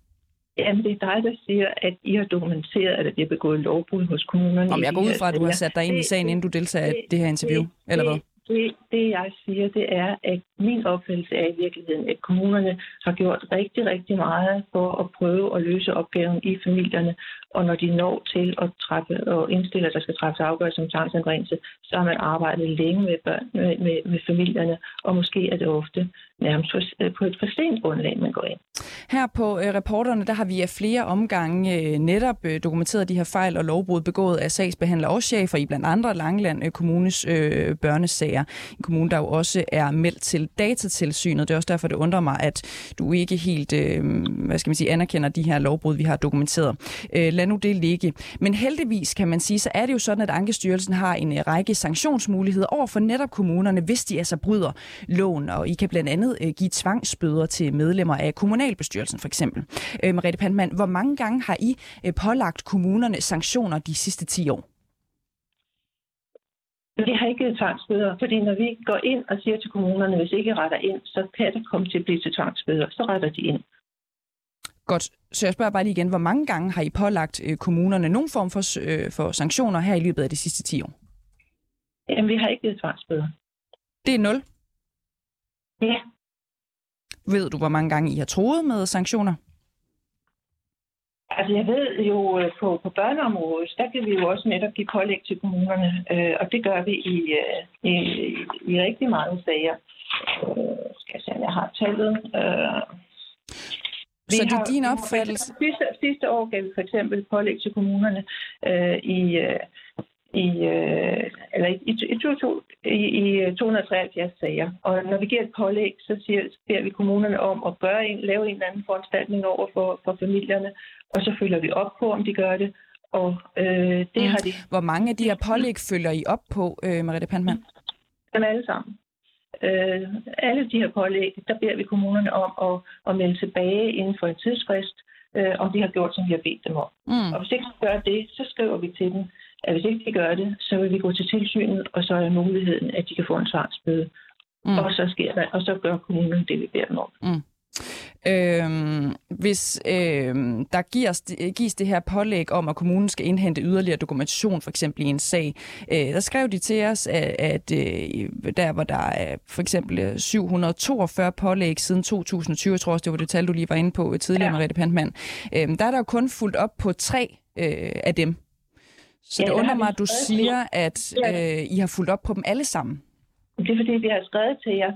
S4: Jamen, det er dig, der siger, at I har dokumenteret, at der bliver begået lovbrud hos kommunerne.
S2: Om jeg går ud fra, at du har sat dig ind i sagen, inden du deltager i det her interview, det, eller hvad?
S4: Det, det, jeg siger, det er, at min opfattelse er i virkeligheden, at kommunerne har gjort rigtig, rigtig meget for at prøve at løse opgaven i familierne. Og når de når til at træffe og indstille, at der skal træffes afgørelse om tvangsanbringelse, så har man arbejdet længe med, børn, med, med, med familierne, og måske er det ofte nærmest øh, på et for sent grundlag, man går ind.
S2: Her på øh, reporterne, der har vi af flere omgange øh, netop øh, dokumenteret de her fejl og lovbrud begået af sagsbehandlere og chefer i blandt andre Langeland øh, Kommunes øh, børnesager. En kommune, der jo også er meldt til datatilsynet. Det er også derfor, det undrer mig, at du ikke helt øh, hvad skal man sige, anerkender de her lovbrud, vi har dokumenteret. Øh, lad nu det ligge. Men heldigvis kan man sige, så er det jo sådan, at Ankestyrelsen har en øh, række sanktionsmuligheder over for netop kommunerne, hvis de altså bryder loven. Og I kan blandt andet øh, give tvangsbøder til medlemmer af kommunalbestyrelsen for eksempel. Øh, Mariette Pantmann, hvor mange gange har I øh, pålagt kommunerne sanktioner de sidste 10 år?
S4: Vi har ikke givet tvangsbøder, fordi når vi går ind og siger til kommunerne, hvis ikke retter ind, så kan det komme til at blive til tvangsbøder. Så retter de ind.
S2: Godt. Så jeg spørger bare lige igen, hvor mange gange har I pålagt øh, kommunerne nogen form for, øh, for sanktioner her i løbet af de sidste 10 år?
S4: Jamen, vi har ikke givet tvangsbøder.
S2: Det er 0?
S4: Ja.
S2: Ved du, hvor mange gange I har troet med sanktioner?
S4: Altså jeg ved jo, øh, på, på børneområdet, der kan vi jo også netop give pålæg til kommunerne, øh, og det gør vi i, øh, i, i rigtig mange sager. Øh, skal jeg se, om jeg har tallet. Øh,
S2: så det er din opfattelse?
S4: Sidste, sidste år gav vi for eksempel pålæg til kommunerne øh, i, øh, i, øh, eller i, i, i, i 273 sager. Og når vi giver et pålæg, så siger, beder vi kommunerne om at gøre en, lave en eller anden foranstaltning over for, for familierne, og så følger vi op på, om de gør det. Og øh, det mm. har de.
S2: Hvor mange af de her pålæg følger I op på, øh, Mariette Pandman?
S4: Dem alle sammen. Øh, alle de her pålæg, der beder vi kommunerne om at, at melde tilbage inden for en tidsfrist, øh, om de har gjort, som vi har bedt dem om. Mm. Og hvis ikke de gør det, så skriver vi til dem, at hvis ikke de gør det, så vil vi gå til tilsynet, og så er muligheden, at de kan få en svarsbøde. Mm. Og så sker der, og så gør kommunen det, vi beder dem om. Mm.
S2: Øhm, hvis øhm, der gives, gives det her pålæg om, at kommunen skal indhente yderligere dokumentation, for eksempel i en sag, øh, der skrev de til os, at, at øh, der hvor der er for eksempel 742 pålæg siden 2020, jeg tror også, det var det tal, du lige var inde på tidligere, ja. Mariette Pantmann, øh, der er der jo kun fuldt op på tre øh, af dem. Så ja, det undrer mig, at du siger, at øh, I har fulgt op på dem alle sammen.
S4: Det er fordi, vi har skrevet til jer,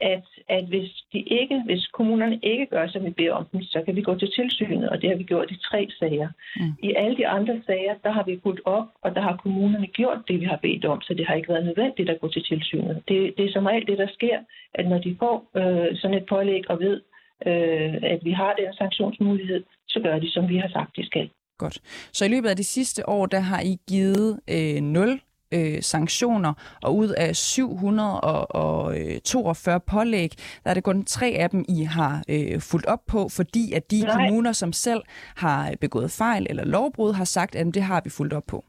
S4: at, at hvis, de ikke, hvis kommunerne ikke gør, som vi beder om dem, så kan vi gå til tilsynet, og det har vi gjort i tre sager. Mm. I alle de andre sager, der har vi fulgt op, og der har kommunerne gjort det, vi har bedt om, så det har ikke været nødvendigt at gå til tilsynet. Det, det er som regel det, der sker, at når de får øh, sådan et pålæg og ved, øh, at vi har den sanktionsmulighed, så gør de, som vi har sagt, de skal.
S2: Godt. Så i løbet af de sidste år, der har I givet øh, 0 øh, sanktioner, og ud af 742 pålæg, der er det kun tre af dem, I har øh, fulgt op på, fordi at de Nej. kommuner, som selv har begået fejl eller lovbrud, har sagt, at det har vi fulgt op på.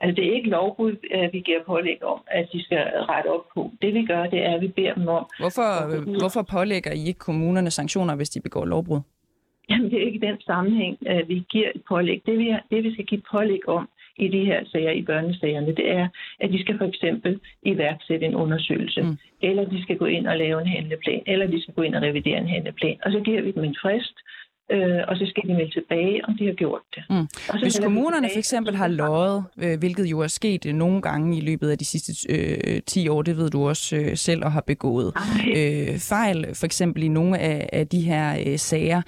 S4: Altså, det er ikke lovbrud, vi giver pålæg om, at de skal rette op på. Det vi gør, det er, at vi beder dem om...
S2: Hvorfor, øh, hvorfor pålægger I ikke kommunerne sanktioner, hvis de begår lovbrud?
S4: Jamen, det er ikke den sammenhæng, vi giver et pålæg. Det vi, det, vi skal give pålæg om, i de her sager, i børnesagerne, det er, at de skal for eksempel iværksætte en undersøgelse, mm. eller de skal gå ind og lave en handleplan, eller de skal gå ind og revidere en handleplan. Og så giver vi dem en frist, øh, og så skal de melde tilbage, om de har gjort det. Mm.
S2: Hvis kommunerne for eksempel har løjet, øh, hvilket jo er sket øh, nogle gange i løbet af de sidste øh, 10 år, det ved du også øh, selv og har begået øh, fejl, for eksempel i nogle af, af de her øh, sager.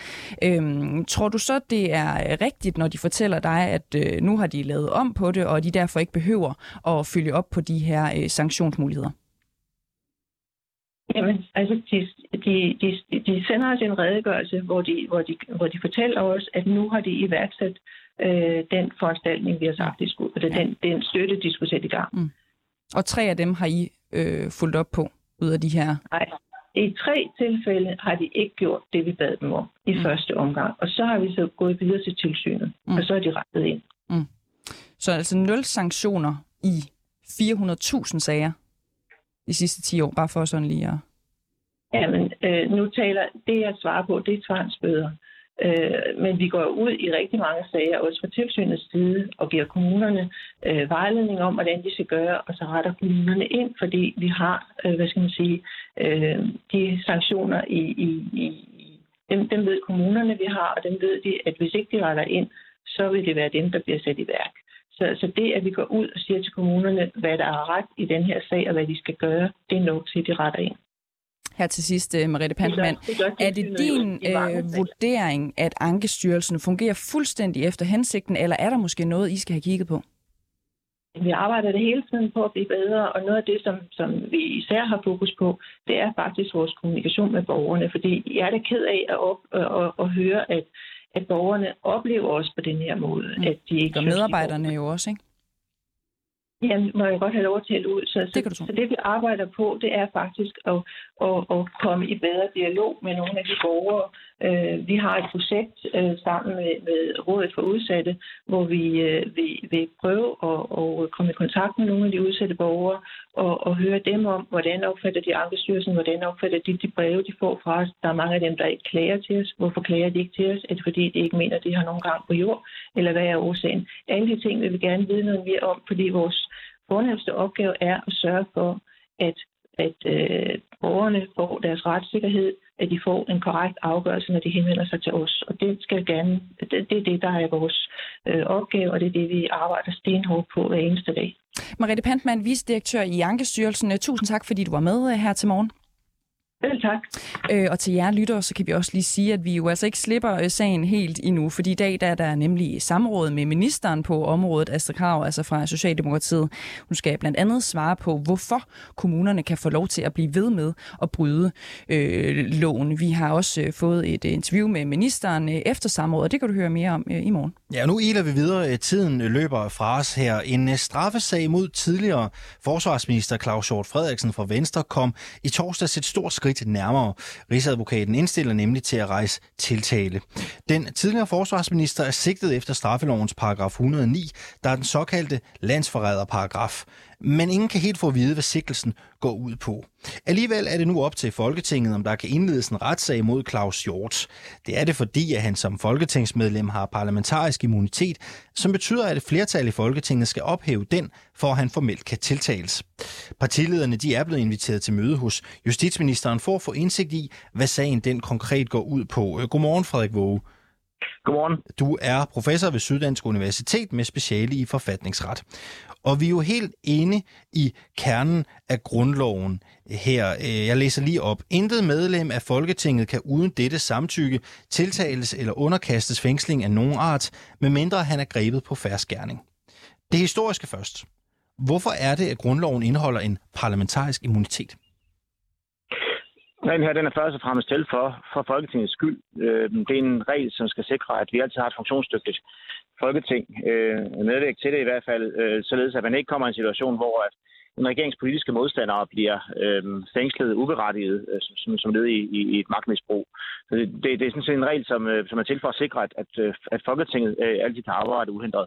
S2: Øh, tror du så, det er rigtigt, når de fortæller dig, at øh, nu har de lavet om på det, og de derfor ikke behøver at følge op på de her øh, sanktionsmuligheder?
S4: Jamen, altså, de, de, de, de sender os en redegørelse, hvor de, hvor, de, hvor de fortæller os, at nu har de iværksat øh, den foranstaltning, vi har sagt, de skulle, eller den, den støtte, de skulle sætte i gang. Mm.
S2: Og tre af dem har I øh, fulgt op på, ud af de her?
S4: Nej, i tre tilfælde har de ikke gjort det, vi bad dem om i mm. første omgang. Og så har vi så gået videre til tilsynet, mm. og så er de rettet ind. Mm.
S2: Så altså nul sanktioner i 400.000 sager? De sidste 10 år, bare for sådan lige at...
S4: Jamen, øh, nu taler det, jeg svarer på, det er tvangsbøder. Øh, men vi går ud i rigtig mange sager, også fra tilsynets side, og giver kommunerne øh, vejledning om, hvordan de skal gøre, og så retter kommunerne ind, fordi vi har, øh, hvad skal man sige, øh, de sanktioner i, i, i dem, dem ved kommunerne, vi har, og dem ved de, at hvis ikke de retter ind, så vil det være dem, der bliver sat i værk. Så, så det, at vi går ud og siger til kommunerne, hvad der er ret i den her sag, og hvad de skal gøre, det er nok til, at de retter ind.
S2: Her til sidst, øh, Mariette Pantmann. Er det din øh, vurdering, at Ankestyrelsen fungerer fuldstændig efter hensigten, eller er der måske noget, I skal have kigget på?
S4: Vi arbejder det hele tiden på at blive bedre, og noget af det, som, som vi især har fokus på, det er faktisk vores kommunikation med borgerne. Fordi jeg er da ked af at, op, at, at, at høre, at at borgerne oplever også på den her måde, mm. at de ikke...
S2: Og medarbejderne jo også, ikke?
S4: Ja, må jeg godt have lov at tale ud. Så,
S2: det, kan du
S4: så, så det vi arbejder på, det er faktisk at, at, at komme i bedre dialog med nogle af de borgere, Øh, vi har et projekt øh, sammen med, med Rådet for Udsatte, hvor vi øh, vil, vil prøve at, at komme i kontakt med nogle af de udsatte borgere og, og høre dem om, hvordan opfatter de Ankestyrelsen, hvordan opfatter de de breve, de får fra os. Der er mange af dem, der ikke klager til os. Hvorfor klager de ikke til os? Er det fordi, de ikke mener, at de har nogen gang på jord? Eller hvad er årsagen? Alle de ting vil vi gerne vide noget mere om, fordi vores fornemmeste opgave er at sørge for, at at øh, borgerne får deres retssikkerhed, at de får en korrekt afgørelse, når de henvender sig til os. Og det skal gerne, det, det er det, der er vores øh, opgave, og det er det, vi arbejder stenhårdt på hver eneste dag.
S2: Mariette Pantmann, vicedirektør i Ankestyrelsen. Tusind tak, fordi du var med øh, her til morgen.
S4: Vel tak.
S2: Øh, og til jer lyttere, så kan vi også lige sige, at vi jo altså ikke slipper øh, sagen helt endnu, fordi i dag der er der nemlig samråd med ministeren på området, Astrid Krav, altså fra Socialdemokratiet. Hun skal blandt andet svare på, hvorfor kommunerne kan få lov til at blive ved med at bryde øh, loven. Vi har også øh, fået et interview med ministeren øh, efter samrådet, og det kan du høre mere om øh, i morgen.
S1: Ja, nu iler vi videre. Tiden løber fra os her. En øh, straffesag mod tidligere forsvarsminister Claus Hjort Frederiksen fra Venstre kom i torsdags et stort skridt skridt nærmere. Rigsadvokaten indstiller nemlig til at rejse tiltale. Den tidligere forsvarsminister er sigtet efter straffelovens paragraf 109, der er den såkaldte landsforræderparagraf men ingen kan helt få at vide, hvad sikkelsen går ud på. Alligevel er det nu op til Folketinget, om der kan indledes en retssag mod Claus Hjort. Det er det, fordi at han som folketingsmedlem har parlamentarisk immunitet, som betyder, at et flertal i Folketinget skal ophæve den, for at han formelt kan tiltales. Partilederne de er blevet inviteret til møde hos justitsministeren for at få indsigt i, hvad sagen den konkret går ud på. Godmorgen, Frederik Våge.
S10: Godmorgen.
S1: Du er professor ved Syddansk Universitet med speciale i forfatningsret. Og vi er jo helt inde i kernen af grundloven her. Øh, jeg læser lige op. Intet medlem af Folketinget kan uden dette samtykke tiltales eller underkastes fængsling af nogen art, medmindre han er grebet på færdsgærning. Det historiske først. Hvorfor er det, at grundloven indeholder en parlamentarisk immunitet?
S10: Den her den er først og fremmest til for, for Folketingets skyld. Øh, det er en regel, som skal sikre, at vi altid har et funktionsdygtigt Folketing. Øh, medvirke til det i hvert fald, øh, således at man ikke kommer i en situation, hvor at en regeringspolitiske modstandere bliver øh, fængslet uberettiget øh, som, som led i, i, i et magtmisbrug. Så det, det, det er sådan set en regel, som, øh, som er til for at sikre, at, at, øh, at Folketinget øh, altid kan arbejde uhindret.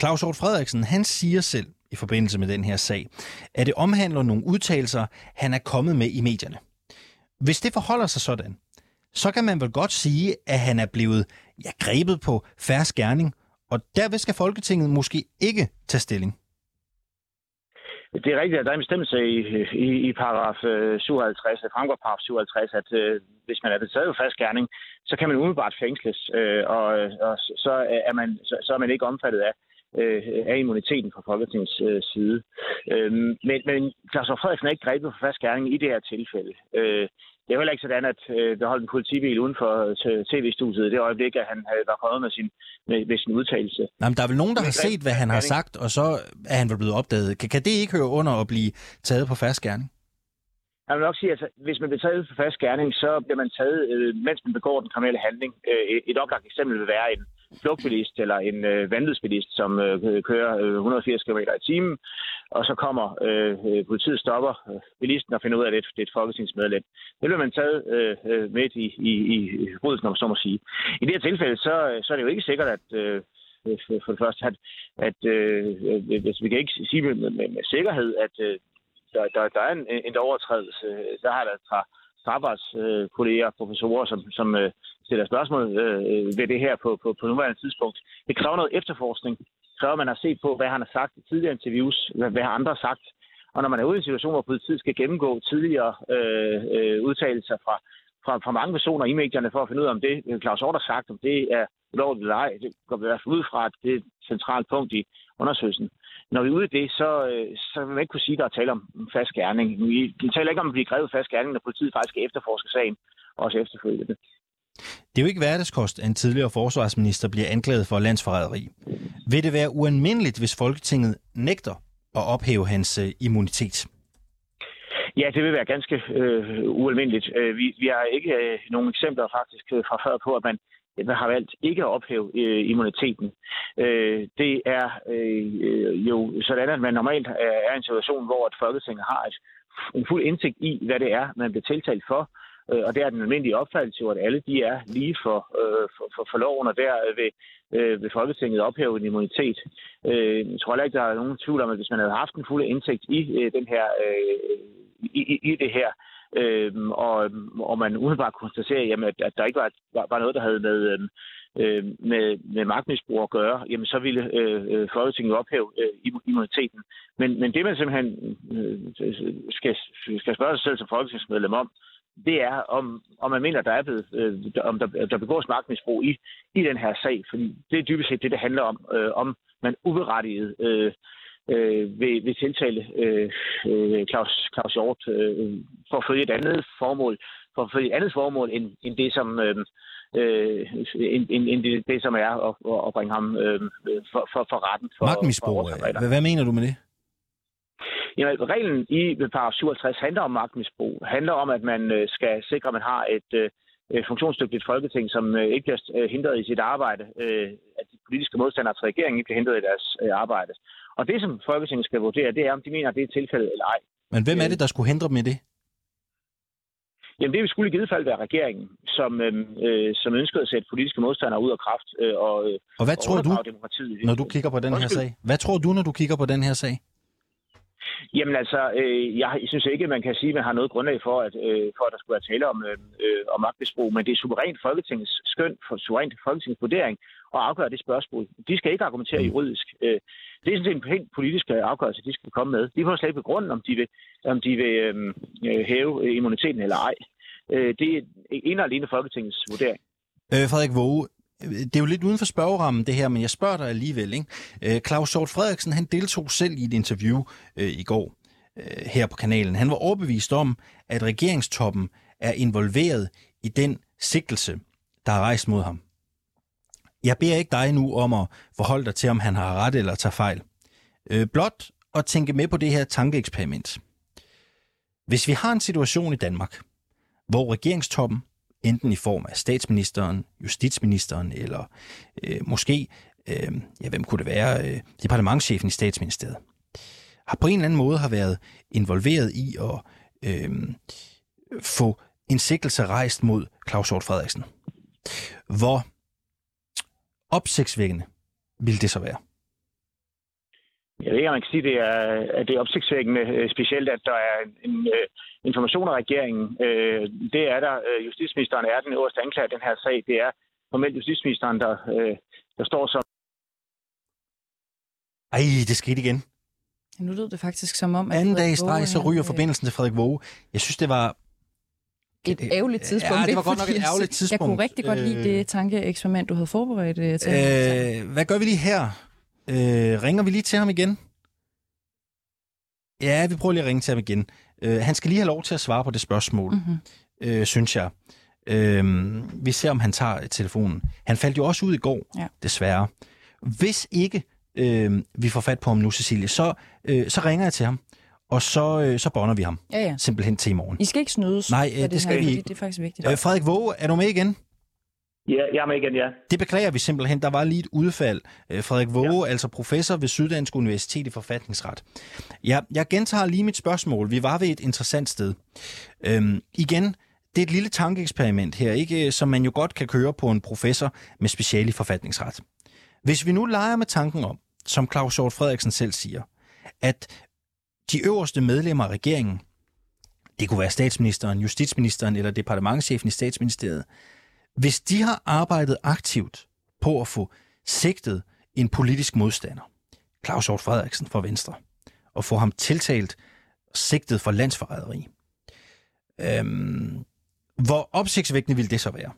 S1: Claus Hort Frederiksen, han siger selv i forbindelse med den her sag, at det omhandler nogle udtalelser, han er kommet med i medierne. Hvis det forholder sig sådan, så kan man vel godt sige, at han er blevet ja, grebet på færre skærning og derved skal Folketinget måske ikke tage stilling.
S10: Det er rigtigt, at der er en bestemmelse i, i, i paragraf øh, 57, det øh, fremgår paragraf 57, at øh, hvis man er betaget for fast gerning, så kan man umiddelbart fængsles, øh, og, og så, er man, så, så er man ikke omfattet af, øh, af immuniteten fra Folketingets øh, side. Øh, men, men Claus Frederiksen er ikke grebet for fast gerning i det her tilfælde. Øh, det er heller ikke sådan, at øh, der holdt en politibil uden for øh, tv-studiet i det øjeblik, at han havde var kommet med sin, med, med sin udtalelse.
S1: Nej, men der er vel nogen, der har set, hvad han har sagt, og så er han vel blevet opdaget. Kan, kan det ikke høre under at blive taget på fast gerning?
S10: Jeg vil nok sige, at hvis man bliver taget for fast gerning, så bliver man taget, øh, mens man begår den kriminelle handling. Øh, et oplagt eksempel vil være en flugtbilist eller en øh, vanvidsbilist, som øh, kører øh, 180 km i timen, og så kommer øh, øh, politiet stopper øh, bilisten og finder ud af, at det det er et folketingsmedlem. Det bliver man taget øh, øh med i, i, i brudet, når man så må sige. I det her tilfælde, så, øh, så er det jo ikke sikkert, at øh, for det første, at, at øh, hvis vi kan ikke sige med, med, med sikkerhed, at øh, der, der, der er en, en overtrædelse. Der har der fra arbejdskolleger, øh, professorer, som, som øh, stiller spørgsmål øh, ved det her på, på, på nuværende tidspunkt. Det kræver noget efterforskning. Det kræver, at man har set på, hvad han har sagt i tidligere interviews, hvad, hvad har andre sagt. Og når man er ude i en situation, hvor politiet skal gennemgå tidligere øh, øh, udtalelser fra, fra, fra mange personer i medierne for at finde ud af, om det Claus har sagt, om det er ulovligt eller ej, det går i hvert fald ud fra, at det er et centralt punkt i undersøgelsen. Når vi er ude i det, så, øh, så vil man ikke kunne sige, at der er tale om fast gerning. Vi, vi taler ikke om at blive grevet fast gerning, når politiet faktisk skal efterforske sagen, også efterfølgende.
S1: Det er jo ikke hverdagskost, at en tidligere forsvarsminister bliver anklaget for landsforræderi. Vil det være ualmindeligt, hvis Folketinget nægter at ophæve hans øh, immunitet?
S10: Ja, det vil være ganske øh, ualmindeligt. Øh, vi, vi har ikke øh, nogen eksempler faktisk fra før på, at man har valgt ikke at ophæve øh, immuniteten. Øh, det er øh, jo sådan, at man normalt øh, er i en situation, hvor et Folketinget har et, en fuld indsigt i, hvad det er, man bliver tiltalt for. Øh, og det er den almindelige opfattelse, at alle de er lige for, øh, for, for, for loven, og der vil, øh, vil Folketinget ophæve en immunitet. Øh, jeg tror ikke, der er nogen tvivl om, at hvis man havde haft en fuld indsigt i øh, den her øh, i, i, i det her, Øhm, og, og man umiddelbart konstaterer, jamen, at, at der ikke var, var, var noget, der havde med, øh, med, med magtmisbrug at gøre, jamen så ville øh, øh Folketinget ophæve øh, immuniteten. Men, men det, man simpelthen øh, skal, skal spørge sig selv som folketingsmedlem om, det er, om, om man mener, der er blevet, øh, om der, der begås magtmisbrug i, i den her sag. Fordi det er dybest set det, det handler om, øh, om man uberettiget øh, øh, vil, vil tiltale øh, øh, Claus, Claus Hjort øh, for at følge et andet formål, for at følge et andet formål end, end det, som øh, øh, end, end det, det, som er at, at bringe ham øh, for, for, for retten. For,
S1: Magtmisbrug. For hvad, hvad mener du med det?
S10: Jamen, reglen i paragraf 57 handler om magtmisbrug. handler om, at man øh, skal sikre, at man har et øh, funktionsdygtigt folketing, som øh, ikke bliver hindret i sit arbejde, at de politiske modstandere til regeringen ikke bliver hindret i deres arbejde. Og det, som Folketinget skal vurdere, det er, om de mener, at det er tilfældet eller ej.
S1: Men hvem er det, der skulle hindre dem i det?
S10: Jamen det skulle i givet fald være regeringen, som, øh, som ønskede at sætte politiske modstandere ud af kraft. Øh, og,
S1: og hvad og tror du, når du kigger på den her sag? Hvad tror du, når du kigger på den her sag?
S10: Jamen altså, øh, jeg synes ikke, man kan sige, at man har noget grundlag for, at, øh, for at der skulle være tale om, øh, øh om magtmisbrug, men det er suverænt Folketingets skøn, for suverænt Folketingets vurdering at afgøre det spørgsmål. De skal ikke argumentere mm. juridisk. Øh, det er sådan en helt politisk øh, afgørelse, de skal komme med. De får slet ikke begrunde, om de vil, om de vil øhm, øh, hæve øh, immuniteten eller ej. Øh, det er en og alene Folketingets vurdering.
S1: Øh, Frederik Våge, øh, det er jo lidt uden for spørgerammen det her, men jeg spørger dig alligevel. Ikke? Øh, Claus Sort Frederiksen han deltog selv i et interview øh, i går øh, her på kanalen. Han var overbevist om, at regeringstoppen er involveret i den sigtelse, der er rejst mod ham. Jeg beder ikke dig nu om at forholde dig til, om han har ret eller tager fejl. Øh, blot at tænke med på det her tankeeksperiment. Hvis vi har en situation i Danmark, hvor regeringstoppen, enten i form af statsministeren, justitsministeren eller øh, måske, øh, ja, hvem kunne det være, øh, departementchefen i statsministeriet, har på en eller anden måde har været involveret i at øh, få en sigtelse rejst mod Claus Hort Frederiksen. Hvor opsigtsvækkende vil det så være?
S10: Jeg ved ikke, om man kan sige, at det er, at det er opsigtsvækkende, øh, specielt at der er en, uh, information af regeringen. Uh, det er der. Uh, justitsministeren er den øverste anklager i den her sag. Det er formelt justitsministeren, der, uh, der står som
S1: Ej, det skete igen.
S2: Nu lød det faktisk som om...
S1: At Anden dag i streg, så ryger forbindelsen til Frederik Våge. Jeg synes, det var...
S2: Et ærgerligt tidspunkt.
S1: Ja, det var godt nok et ærgerligt tidspunkt.
S2: Jeg kunne rigtig godt lide det tankeeksperiment, du havde forberedt til.
S1: Øh, hvad gør vi lige her? Øh, ringer vi lige til ham igen? Ja, vi prøver lige at ringe til ham igen. Øh, han skal lige have lov til at svare på det spørgsmål, mm-hmm. øh, synes jeg. Øh, vi ser, om han tager telefonen. Han faldt jo også ud i går, ja. desværre. Hvis ikke øh, vi får fat på ham nu, Cecilie, så, øh, så ringer jeg til ham, og så, øh, så bonder vi ham.
S2: Ja, ja.
S1: Simpelthen til i morgen.
S2: I skal ikke snydes.
S1: Nej, øh, det, det skal her, vi ikke.
S2: Det er faktisk vigtigt.
S1: Øh, Frederik Våge, er du med igen?
S10: Ja, jeg er med igen, ja.
S1: Det beklager vi simpelthen. Der var lige et udfald. Øh, Frederik Våge, ja. altså professor ved Syddansk Universitet i forfatningsret. Ja, jeg gentager lige mit spørgsmål. Vi var ved et interessant sted. Øhm, igen, det er et lille tankeeksperiment her, ikke, som man jo godt kan køre på en professor med special i forfatningsret. Hvis vi nu leger med tanken om, som Claus Hjort Frederiksen selv siger, at de øverste medlemmer af regeringen, det kunne være statsministeren, justitsministeren eller departementchefen i statsministeriet, hvis de har arbejdet aktivt på at få sigtet en politisk modstander, Claus Hjort Frederiksen fra Venstre, og få ham tiltalt sigtet for landsforræderi, øhm, hvor opsigtsvækkende ville det så være?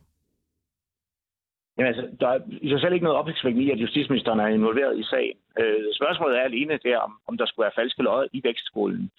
S10: Jamen altså, der er i sig selv ikke noget opsigtsvækkende i, at justitsministeren er involveret i sagen. Øh, spørgsmålet er alene der, om, om der skulle være falske lodder i vækstskolen.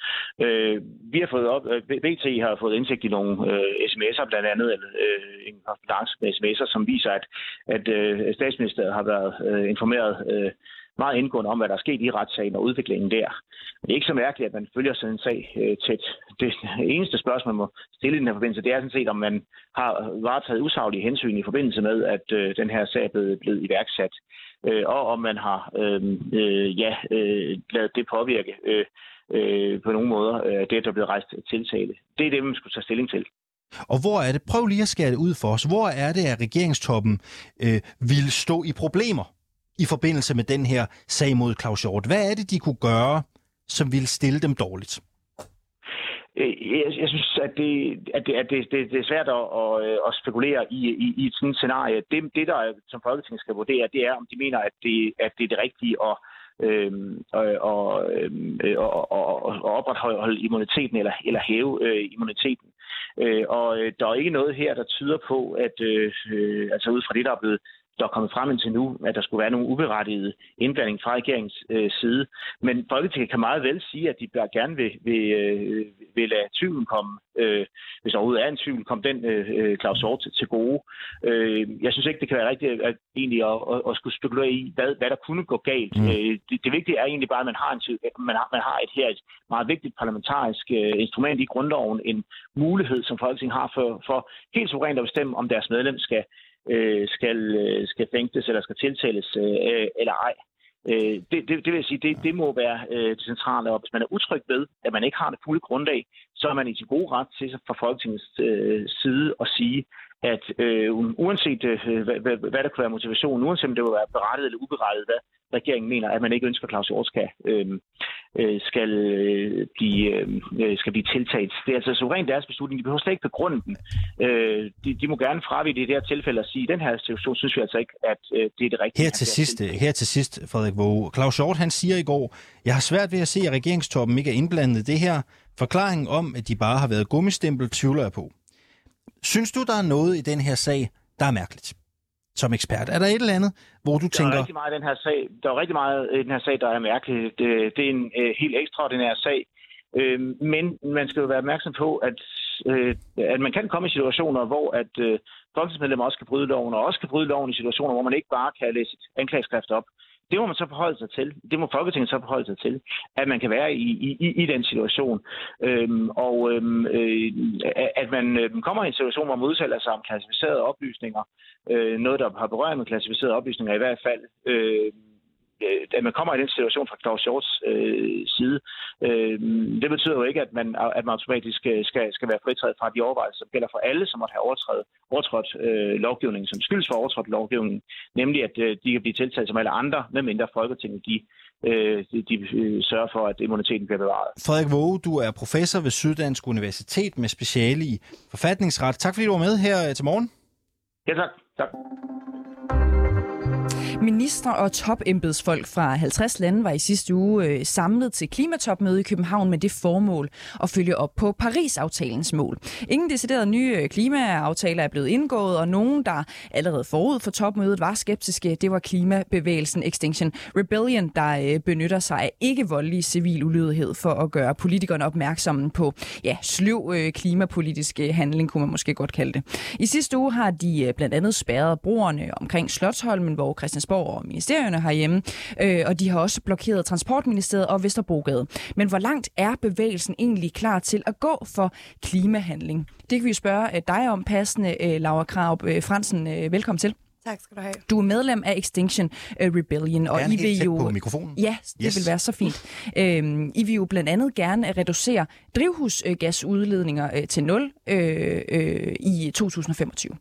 S10: Øh, vi har fået op, øh, BT har fået indsigt i nogle øh, sms'er blandt andet, eller øh, en korrespondance med sms'er, som viser, at, at øh, statsministeriet har været øh, informeret øh, meget indgående om, hvad der er sket i retssagen og udviklingen der. Men det er ikke så mærkeligt, at man følger sådan en sag øh, tæt. Det eneste spørgsmål, man må stille i den her forbindelse, det er sådan set, om man har varetaget usaglige hensyn i forbindelse med, at øh, den her sag er blevet, blevet iværksat. Øh, og om man har øh, øh, ja, øh, lavet det påvirke øh, øh, på nogle måder, øh, det, der er blevet rejst tiltale. Det er det, man skulle tage stilling til.
S1: Og hvor er det, prøv lige at skære det ud for os, hvor er det, at regeringstoppen øh, ville stå i problemer i forbindelse med den her sag mod Claus Hjort? Hvad er det, de kunne gøre, som ville stille dem dårligt?
S10: Øh, jeg, jeg synes, at det, at det, at det, det, det er svært at, at, øh, at spekulere i, i, i et sådan scenarie. Det, det, der som Folketinget skal vurdere, det er, om de mener, at det, at det er det rigtige at, øhm, og, og, øhm, øh, og, og, og opretholde immuniteten eller, eller hæve øh, immuniteten. Øh, og der er ikke noget her, der tyder på, at øh, altså ud fra det, der er blevet der er kommet frem indtil nu, at der skulle være nogle uberettigede indblanding fra regeringens øh, side. Men Folketinget kan meget vel sige, at de gerne vil, vil, øh, vil lade tvivlen komme, øh, hvis overhovedet er en tvivl, komme den øh, Claus Hjort til, til gode. Øh, jeg synes ikke, det kan være rigtigt at, egentlig at, at, at skulle spekulere i, hvad, hvad der kunne gå galt. Mm. Øh, det, det vigtige er egentlig bare, at man har, en, man har, man har et her et meget vigtigt parlamentarisk øh, instrument i grundloven, en mulighed, som Folketinget har for, for helt suverænt at bestemme, om deres medlem skal øh, skal, øh, skal fængsles eller skal tiltales øh, eller ej. Øh, det, det, det vil sige, det, det må være øh, det centrale, og hvis man er utryg ved, at man ikke har det fulde grundlag, så er man i sin gode ret til fra Folketingets øh, side at sige, at øh, uanset øh, hvad, hvad, hvad der kunne være motivationen, uanset om det vil være berettiget eller uberettiget, hvad regeringen mener, at man ikke ønsker, at Claus Hjort skal, øh, øh skal, øh, blive, øh, skal blive tiltalt. Det er altså suverænt deres beslutning. De behøver slet ikke begrunde den. Øh, de, de må gerne fravide i det her tilfælde og sige, at den her situation synes vi altså ikke, at øh, det er det rigtige.
S1: Her til, sidst, her til sidst, Frederik Våge. Claus Hjort, han siger i går, jeg har svært ved at se, at regeringstoppen ikke er indblandet det her. Forklaringen om, at de bare har været gummistempel, tvivler jeg på. Synes du, der er noget i den her sag, der er mærkeligt? Som ekspert. Er der et eller andet, hvor du
S10: der
S1: tænker...
S10: Der er rigtig meget i den her sag, der er rigtig meget i den her sag, der er mærkeligt. Det, det er en øh, helt ekstraordinær sag. Øh, men man skal jo være opmærksom på, at, øh, at man kan komme i situationer, hvor at øh, folketingsmedlemmer også kan bryde loven, og også kan bryde loven i situationer, hvor man ikke bare kan læse et anklageskrift op det må man så forholde sig til. Det må Folketinget så forholde sig til, at man kan være i, i, i den situation. Øhm, og øhm, øh, at man øh, kommer i en situation, hvor man udtaler sig om klassificerede oplysninger, øh, noget, der har berørt med klassificerede oplysninger i hvert fald, Øh, at man kommer i den situation fra Claus Hjorts øh, side, øh, det betyder jo ikke, at man, at man automatisk skal, skal være fritaget fra de overvejelser, som gælder for alle, som måtte have overtrådt, overtrådt øh, lovgivningen, som skyldes for overtrådt lovgivningen, nemlig at øh, de kan blive tiltalt som alle andre, medmindre Folketinget de, øh, de, de øh, sørger for, at immuniteten bliver bevaret.
S1: Frederik Våge, du er professor ved Syddansk Universitet med speciale i forfatningsret. Tak fordi du var med her til morgen.
S10: Ja, tak. tak.
S2: Ministre og topembedsfolk fra 50 lande var i sidste uge øh, samlet til klimatopmøde i København med det formål at følge op på Paris-aftalens mål. Ingen deciderede nye øh, klimaaftaler er blevet indgået, og nogen, der allerede forud for topmødet var skeptiske, det var klimabevægelsen Extinction Rebellion, der øh, benytter sig af ikke-voldelig civil ulydighed for at gøre politikerne opmærksomme på ja, sløv øh, klimapolitisk øh, handling, kunne man måske godt kalde det. I sidste uge har de blandt andet spærret broerne omkring Slottholmen, hvor Christiansborg og ministerierne herhjemme, øh, og de har også blokeret Transportministeriet og Vesterbrogade. Men hvor langt er bevægelsen egentlig klar til at gå for klimahandling? Det kan vi spørge øh, dig om passende, øh, Laura Kraup øh, Fransen. Velkommen til.
S11: Tak skal du have.
S2: Du er medlem af Extinction Rebellion.
S1: Og I vil jo... på mikrofonen.
S2: Ja, det yes. vil være så fint. Øhm, I vil jo blandt andet gerne reducere drivhusgasudledninger øh, til nul øh, øh, i 2025.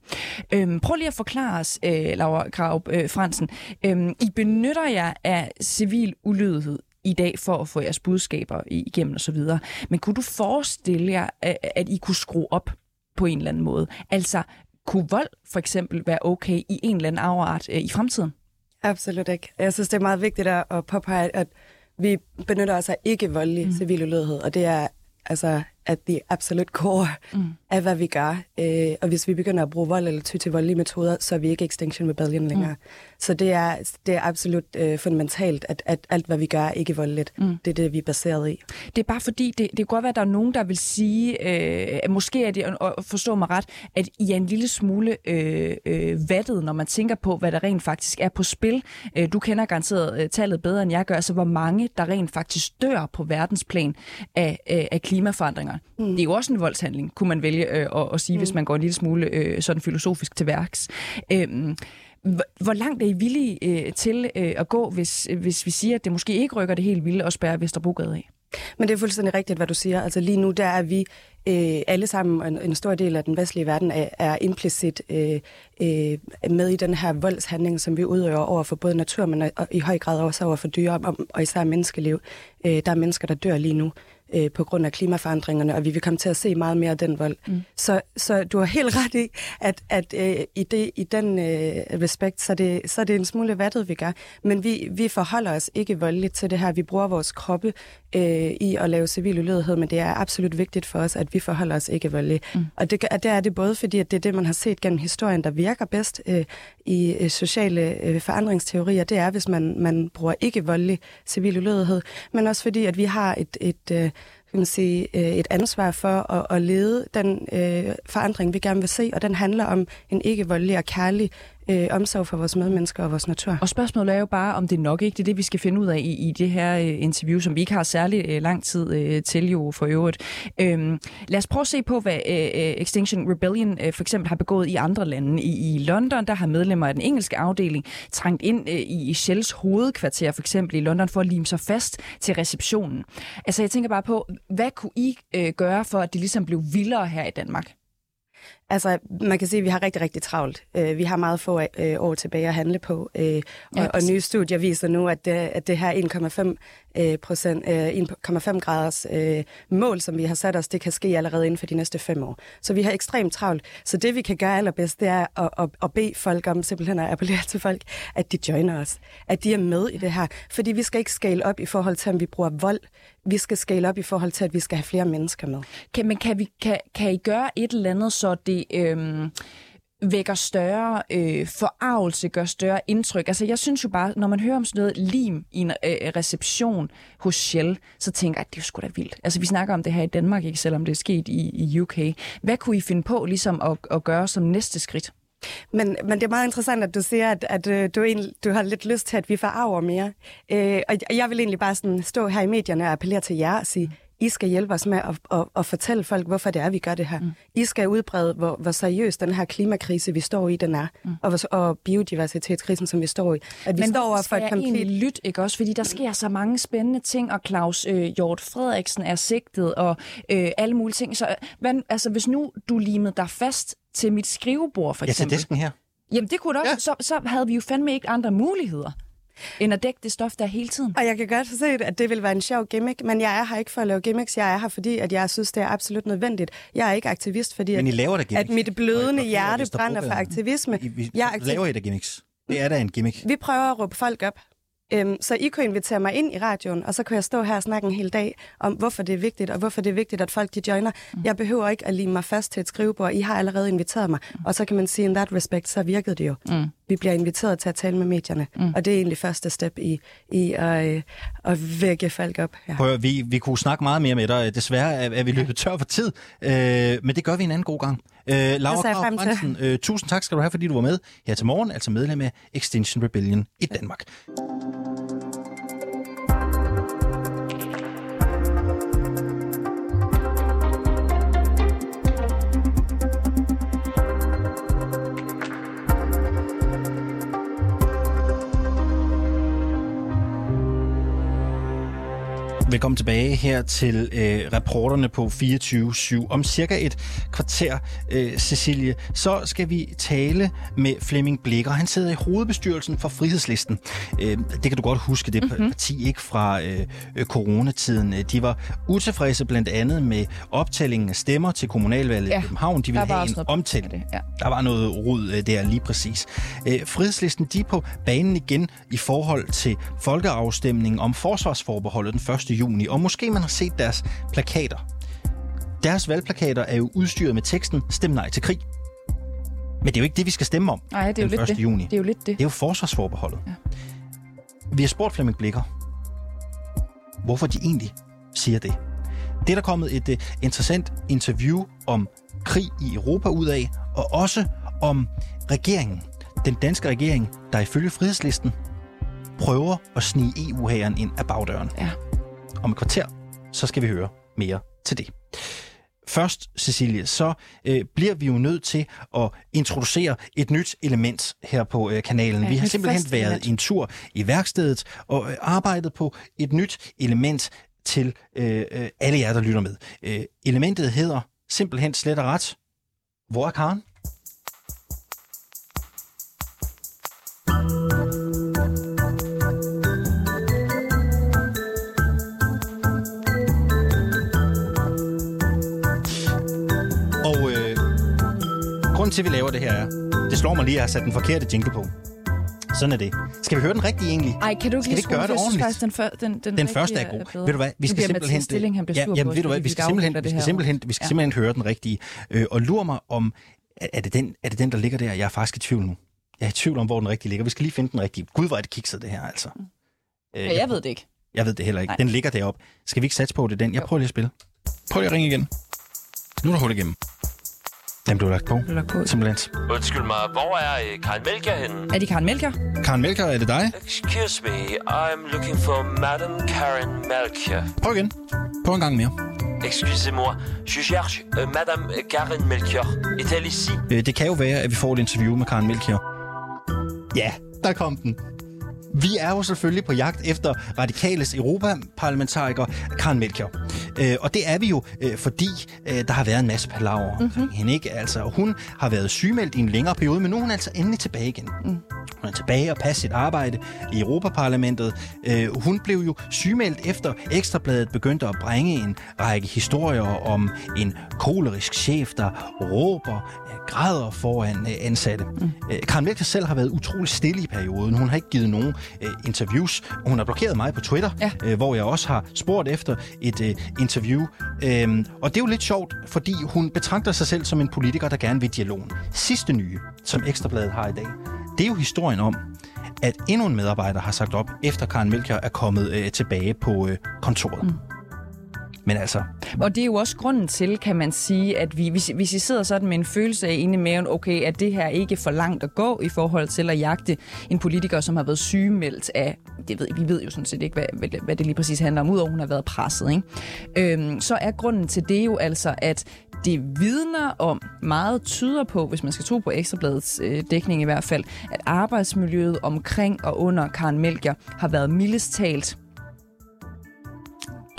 S2: Øhm, prøv lige at forklare os, øh, Laura Krav øh, Fransen. Øhm, I benytter jer af civil ulydighed i dag for at få jeres budskaber igennem osv. Men kunne du forestille jer, at I kunne skrue op på en eller anden måde? Altså kunne vold for eksempel være okay i en eller anden afart øh, i fremtiden?
S11: Absolut ikke. Jeg synes, det er meget vigtigt at påpege, at vi benytter os af ikke voldelig mm. civil ulydighed, og det er altså at the absolute core mm. Af, hvad vi gør. Øh, og hvis vi begynder at bruge vold eller ty til voldelige metoder, så er vi ikke Extinction Rebellion længere. Mm. Så det er, det er absolut øh, fundamentalt, at, at alt, hvad vi gør, er ikke voldeligt. Mm. Det er det, vi er baseret i.
S2: Det er bare fordi, det, det kan godt være, at der er nogen, der vil sige, øh, måske er det, at forstå mig ret, at I er en lille smule øh, øh, vattet, når man tænker på, hvad der rent faktisk er på spil. Øh, du kender garanteret øh, tallet bedre, end jeg gør, altså hvor mange, der rent faktisk dør på verdensplan af, øh, af klimaforandringer. Mm. Det er jo også en voldshandling, kunne man vælge øh, at, at sige, mm. hvis man går en lille smule øh, sådan filosofisk til værks. Øh, hvor langt er I villige øh, til øh, at gå, hvis, hvis vi siger, at det måske ikke rykker det helt vilde og spærre Vesterbrogade af?
S11: Men det er fuldstændig rigtigt, hvad du siger. Altså lige nu, der er vi øh, alle sammen, en, en stor del af den vestlige verden, er, er implicit øh, øh, med i den her voldshandling, som vi udøver over for både natur, men og, og i høj grad også over for dyre og, og især menneskeliv. Øh, der er mennesker, der dør lige nu øh, på grund af klimaforandringerne, og vi vil komme til at se meget mere af den vold. Mm. Så, så du har helt ret i, at, at øh, i, det, i den øh, respekt, så det, så det er en smule vattet, vi gør. Men vi, vi forholder os ikke voldeligt til det her. Vi bruger vores kroppe øh, i at lave civil ulydighed, men det er absolut vigtigt for os, at vi forholder os ikke voldeligt. Mm. Og det, det er det både fordi, at det er det, man har set gennem historien, der virker bedst øh, i øh, sociale øh, forandringsteorier. Det er, hvis man, man bruger ikke voldelig civil ulydighed, men også fordi, at vi har et, et øh, kan man sige, øh, et ansvar for at, at lede den øh, forandring, vi gerne vil se, og den handler om en ikke voldelig og kærlig øh, omsorg for vores medmennesker og vores natur.
S2: Og spørgsmålet er jo bare, om det er nok ikke. Det er det, vi skal finde ud af i, i det her øh, interview, som vi ikke har særlig øh, lang tid øh, til jo for øvrigt. Øhm, lad os prøve at se på, hvad øh, øh Extinction Rebellion øh, for eksempel har begået i andre lande. I, I London, der har medlemmer af den engelske afdeling trængt ind øh, i Shells hovedkvarter, for eksempel i London, for at lime sig fast til receptionen. Altså, jeg tænker bare på, hvad kunne I øh, gøre for, at det ligesom blev vildere her i Danmark?
S11: Altså, man kan sige, at vi har rigtig, rigtig travlt. Uh, vi har meget få uh, år tilbage at handle på, uh, ja, og, og nye studier viser nu, at det, at det her øh, procent, øh, 1,5 graders øh, mål, som vi har sat os, det kan ske allerede inden for de næste fem år. Så vi har ekstremt travlt. Så det, vi kan gøre allerbedst, det er at, at, at bede folk om, simpelthen at appellere til folk, at de joiner os. At de er med i det her. Fordi vi skal ikke scale op i forhold til, om vi bruger vold. Vi skal scale op i forhold til, at vi skal have flere mennesker med.
S2: Kan, men kan, vi, kan, kan I gøre et eller andet, så det øh, vækker større øh, forarvelse, gør større indtryk. Altså jeg synes jo bare, når man hører om sådan noget lim i en øh, reception hos Shell, så tænker jeg, at det er jo sgu da vildt. Altså vi snakker om det her i Danmark, ikke selvom det er sket i, i UK. Hvad kunne I finde på ligesom at, at gøre som næste skridt?
S11: Men, men det er meget interessant, at du siger, at, at øh, du, egentlig, du har lidt lyst til, at vi forarver mere. Øh, og jeg vil egentlig bare sådan stå her i medierne og appellere til jer og sige, i skal hjælpe os med at, at, at fortælle folk, hvorfor det er, vi gør det her. Mm. I skal udbrede, hvor, hvor seriøs den her klimakrise, vi står i, den er. Mm. Og, og biodiversitetskrisen, som vi står i.
S2: At vi Men står over for et komplet... lyt, ikke også? Fordi der sker så mange spændende ting, og Claus øh, Hjort Frederiksen er sigtet, og øh, alle mulige ting. Så hvad, altså, hvis nu du limede dig fast til mit skrivebord, for eksempel...
S1: Ja, til disken her.
S2: Jamen, det kunne da også. Ja. Så, så havde vi jo fandme ikke andre muligheder end at dække det stof der hele tiden.
S11: Og jeg kan godt se, at det vil være en sjov gimmick, men jeg er her ikke for at lave gimmicks. Jeg er her, fordi at jeg synes, det er absolut nødvendigt. Jeg er ikke aktivist, fordi
S1: men I laver
S11: at, at mit blødende hjerte brænder for aktivisme.
S1: I, I, jeg aktiv... laver I da gimmicks? Det er da en gimmick.
S11: Vi prøver at råbe folk op. Øhm, så I kunne invitere mig ind i radioen, og så kunne jeg stå her og snakke en hel dag om, hvorfor det er vigtigt, og hvorfor det er vigtigt, at folk de joiner. Mm. Jeg behøver ikke at lime mig fast til et skrivebord. I har allerede inviteret mig. Mm. Og så kan man sige, in that respect, så virkede det jo. Mm. Vi bliver inviteret til at tale med medierne, mm. og det er egentlig første step i, i at, øh, at vække folk op.
S1: Ja. Prøv, vi, vi kunne snakke meget mere med dig. Desværre er, er vi løbet tør for tid, øh, men det gør vi en anden god gang. Øh, Laura Krav øh, tusind tak skal du have, fordi du var med her til morgen, altså medlem af Extinction Rebellion i Danmark. Velkommen tilbage her til øh, reporterne på 24-7. Om cirka et kvarter, øh, Cecilie, så skal vi tale med Flemming Blikker. Han sidder i hovedbestyrelsen for Frihedslisten. Øh, det kan du godt huske, det mm-hmm. parti ikke fra øh, coronatiden. De var utilfredse blandt andet med optællingen af stemmer til kommunalvalget ja. i København. De ville have en omtælling. Ja. Der var noget rod øh, der lige præcis. Øh, Frihedslisten, de er på banen igen i forhold til folkeafstemningen om forsvarsforbeholdet den 1 juni, og måske man har set deres plakater. Deres valgplakater er jo udstyret med teksten Stem nej til krig. Men det er jo ikke det, vi skal stemme om
S2: Nej, det er jo lidt
S1: 1.
S2: det.
S1: juni.
S2: Det er jo lidt det.
S1: Det er jo forsvarsforbeholdet. Ja. Vi har spurgt Flemming Blikker, hvorfor de egentlig siger det. Det er der kommet et uh, interessant interview om krig i Europa ud af, og også om regeringen, den danske regering, der ifølge frihedslisten prøver at snige EU-hæren ind af bagdøren.
S2: Ja.
S1: Om et kvarter, så skal vi høre mere til det. Først, Cecilie, så øh, bliver vi jo nødt til at introducere et nyt element her på øh, kanalen.
S2: Ja,
S1: vi har simpelthen været
S2: element.
S1: en tur i værkstedet og øh, arbejdet på et nyt element til øh, øh, alle jer, der lytter med. Øh, elementet hedder simpelthen slet og ret. Hvor er Karen? Grunden til, at vi laver det her er, det slår mig lige, at jeg har sat den forkerte jingle på. Sådan er det. Skal vi høre den rigtige egentlig?
S2: Ej, kan du ikke
S1: Skal vi
S2: lige
S1: ikke gøre
S2: skrue
S1: det
S2: Jeg synes
S1: ordentligt?
S2: faktisk, den, før, den, den,
S1: Den første er god.
S2: bedre.
S1: Ved du hvad, vi skal simpelthen...
S2: Stilling, han
S1: ja, jamen, ved du hvad, vi
S2: vi
S1: skal simpelthen, vi
S2: det
S1: skal
S2: her.
S1: simpelthen, vi skal
S2: Ja.
S1: simpelthen høre den rigtige. Øh, og lur mig om, er er det, den, er det den, der ligger der? Jeg er faktisk i tvivl nu. Jeg er i tvivl om, hvor den rigtige ligger. Vi skal lige finde den rigtige. Gud, hvor er det kikset, det her, altså. Øh,
S2: Ja, jeg ved det ikke.
S1: Jeg ved det heller ikke.
S2: Nej.
S1: Den ligger deroppe. Skal vi ikke satse på, det er den? Jeg prøver lige at spille. Prøv lige at ringe igen. Nu er der hul igennem. Den blev lagt på.
S2: Blev lagt på.
S1: Simpelthen.
S12: Undskyld mig, hvor er øh, Karen Melker henne?
S2: Er det Karen Melker?
S1: Karen Melker, er det dig?
S12: Excuse me, I'm looking for Madame Karen Melchior.
S1: Prøv igen. Prøv en gang mere.
S12: Excusez-moi, je cherche euh, Madame Karen Melchior. Est-elle ici?
S1: Øh, Det kan jo være, at vi får et interview med Karen Melchior. Ja, der kom den. Vi er jo selvfølgelig på jagt efter Radikales Europaparlamentariker Karen Melchior. Øh, og det er vi jo, øh, fordi øh, der har været en masse palaver omkring mm-hmm. hende. Ikke? Altså, hun har været sygemeldt i en længere periode, men nu er hun altså endelig tilbage igen. Mm. Hun er tilbage og passer sit arbejde i Europaparlamentet. Øh, hun blev jo sygemeldt efter Ekstrabladet begyndte at bringe en række historier om en kolerisk chef, der råber, øh, græder foran øh, ansatte. Mm. Øh, Karen Melchior selv har været utrolig stille i perioden. Hun har ikke givet nogen øh, interviews. Hun har blokeret mig på Twitter,
S2: Ja.
S1: øh, hvor jeg også har spurgt efter et øh, interview. Øhm, og det er jo lidt sjovt, fordi hun betragter sig selv som en politiker, der gerne vil dialogen. Sidste nye, som Ekstrabladet har i dag, det er jo historien om, at endnu en medarbejder har sagt op, efter Karen Melchior er kommet øh, tilbage på øh, kontoret. Mm. Men altså,
S2: Og det er jo også grunden til, kan man sige, at vi, hvis, hvis I sidder sådan med en følelse af inde i maven, okay, at det her ikke for langt at gå i forhold til at jagte en politiker, som har været sygemeldt af, det ved, vi ved jo sådan set ikke, hvad, hvad, hvad det lige præcis handler om, udover hun har været presset, ikke? Øhm, så er grunden til det jo altså, at det vidner om, meget tyder på, hvis man skal tro på Ekstrabladets øh, dækning i hvert fald, at arbejdsmiljøet omkring og under Karen Melger har været mildest talt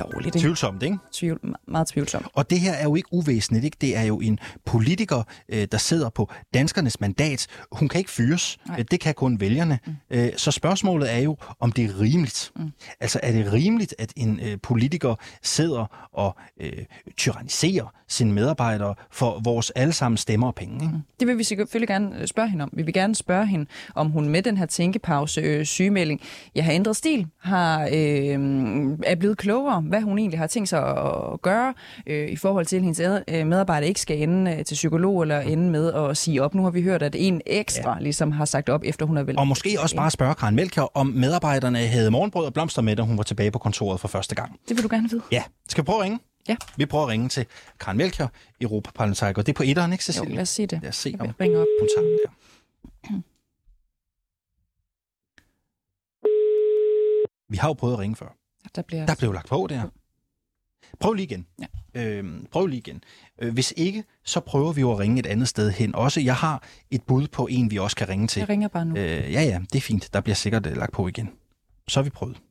S2: dårligt. Ikke?
S1: Tvivlsomt, ikke?
S2: Tvivl, meget tvivlsomt.
S1: Og det her er jo ikke uvæsentligt, ikke? Det er jo en politiker, øh, der sidder på danskernes mandat. Hun kan ikke fyres. Nej. Det kan kun vælgerne. Mm. Så spørgsmålet er jo, om det er rimeligt. Mm. Altså, er det rimeligt, at en øh, politiker sidder og øh, tyranniserer sine medarbejdere for vores allesammen stemmer og penge? Ikke? Mm.
S2: Det vil vi selvfølgelig gerne spørge hende om. Vi vil gerne spørge hende, om hun med den her tænkepause øh, sygemelding, jeg har ændret stil, har, øh, er blevet klogere, hvad hun egentlig har tænkt sig at gøre øh, i forhold til, at hendes øh, medarbejdere ikke skal ende øh, til psykolog eller ende med at sige op. Nu har vi hørt, at en ekstra ja. ligesom har sagt op, efter hun er vel.
S1: Og måske også bare spørge Karen Melker, om medarbejderne havde morgenbrød og blomster med, da hun var tilbage på kontoret for første gang.
S2: Det vil du gerne vide.
S1: Ja. Skal vi prøve at ringe?
S2: Ja.
S1: Vi prøver at ringe til Karen Melchior, Europaparlamentariker. Det er på etteren, ikke Cecilie?
S2: Jo, lad os sige det.
S1: Lad os se, om
S2: ringer op.
S1: hun tager den der. Vi har jo prøvet at ringe før.
S2: Der, bliver...
S1: der blev lagt på der. Prøv lige igen. Ja. Øhm, prøv lige igen. Øh, hvis ikke, så prøver vi jo at ringe et andet sted hen. Også, jeg har et bud på en, vi også kan ringe til.
S2: Jeg ringer bare nu.
S1: Øh, ja, ja, det er fint. Der bliver sikkert uh, lagt på igen. Så har vi prøvet.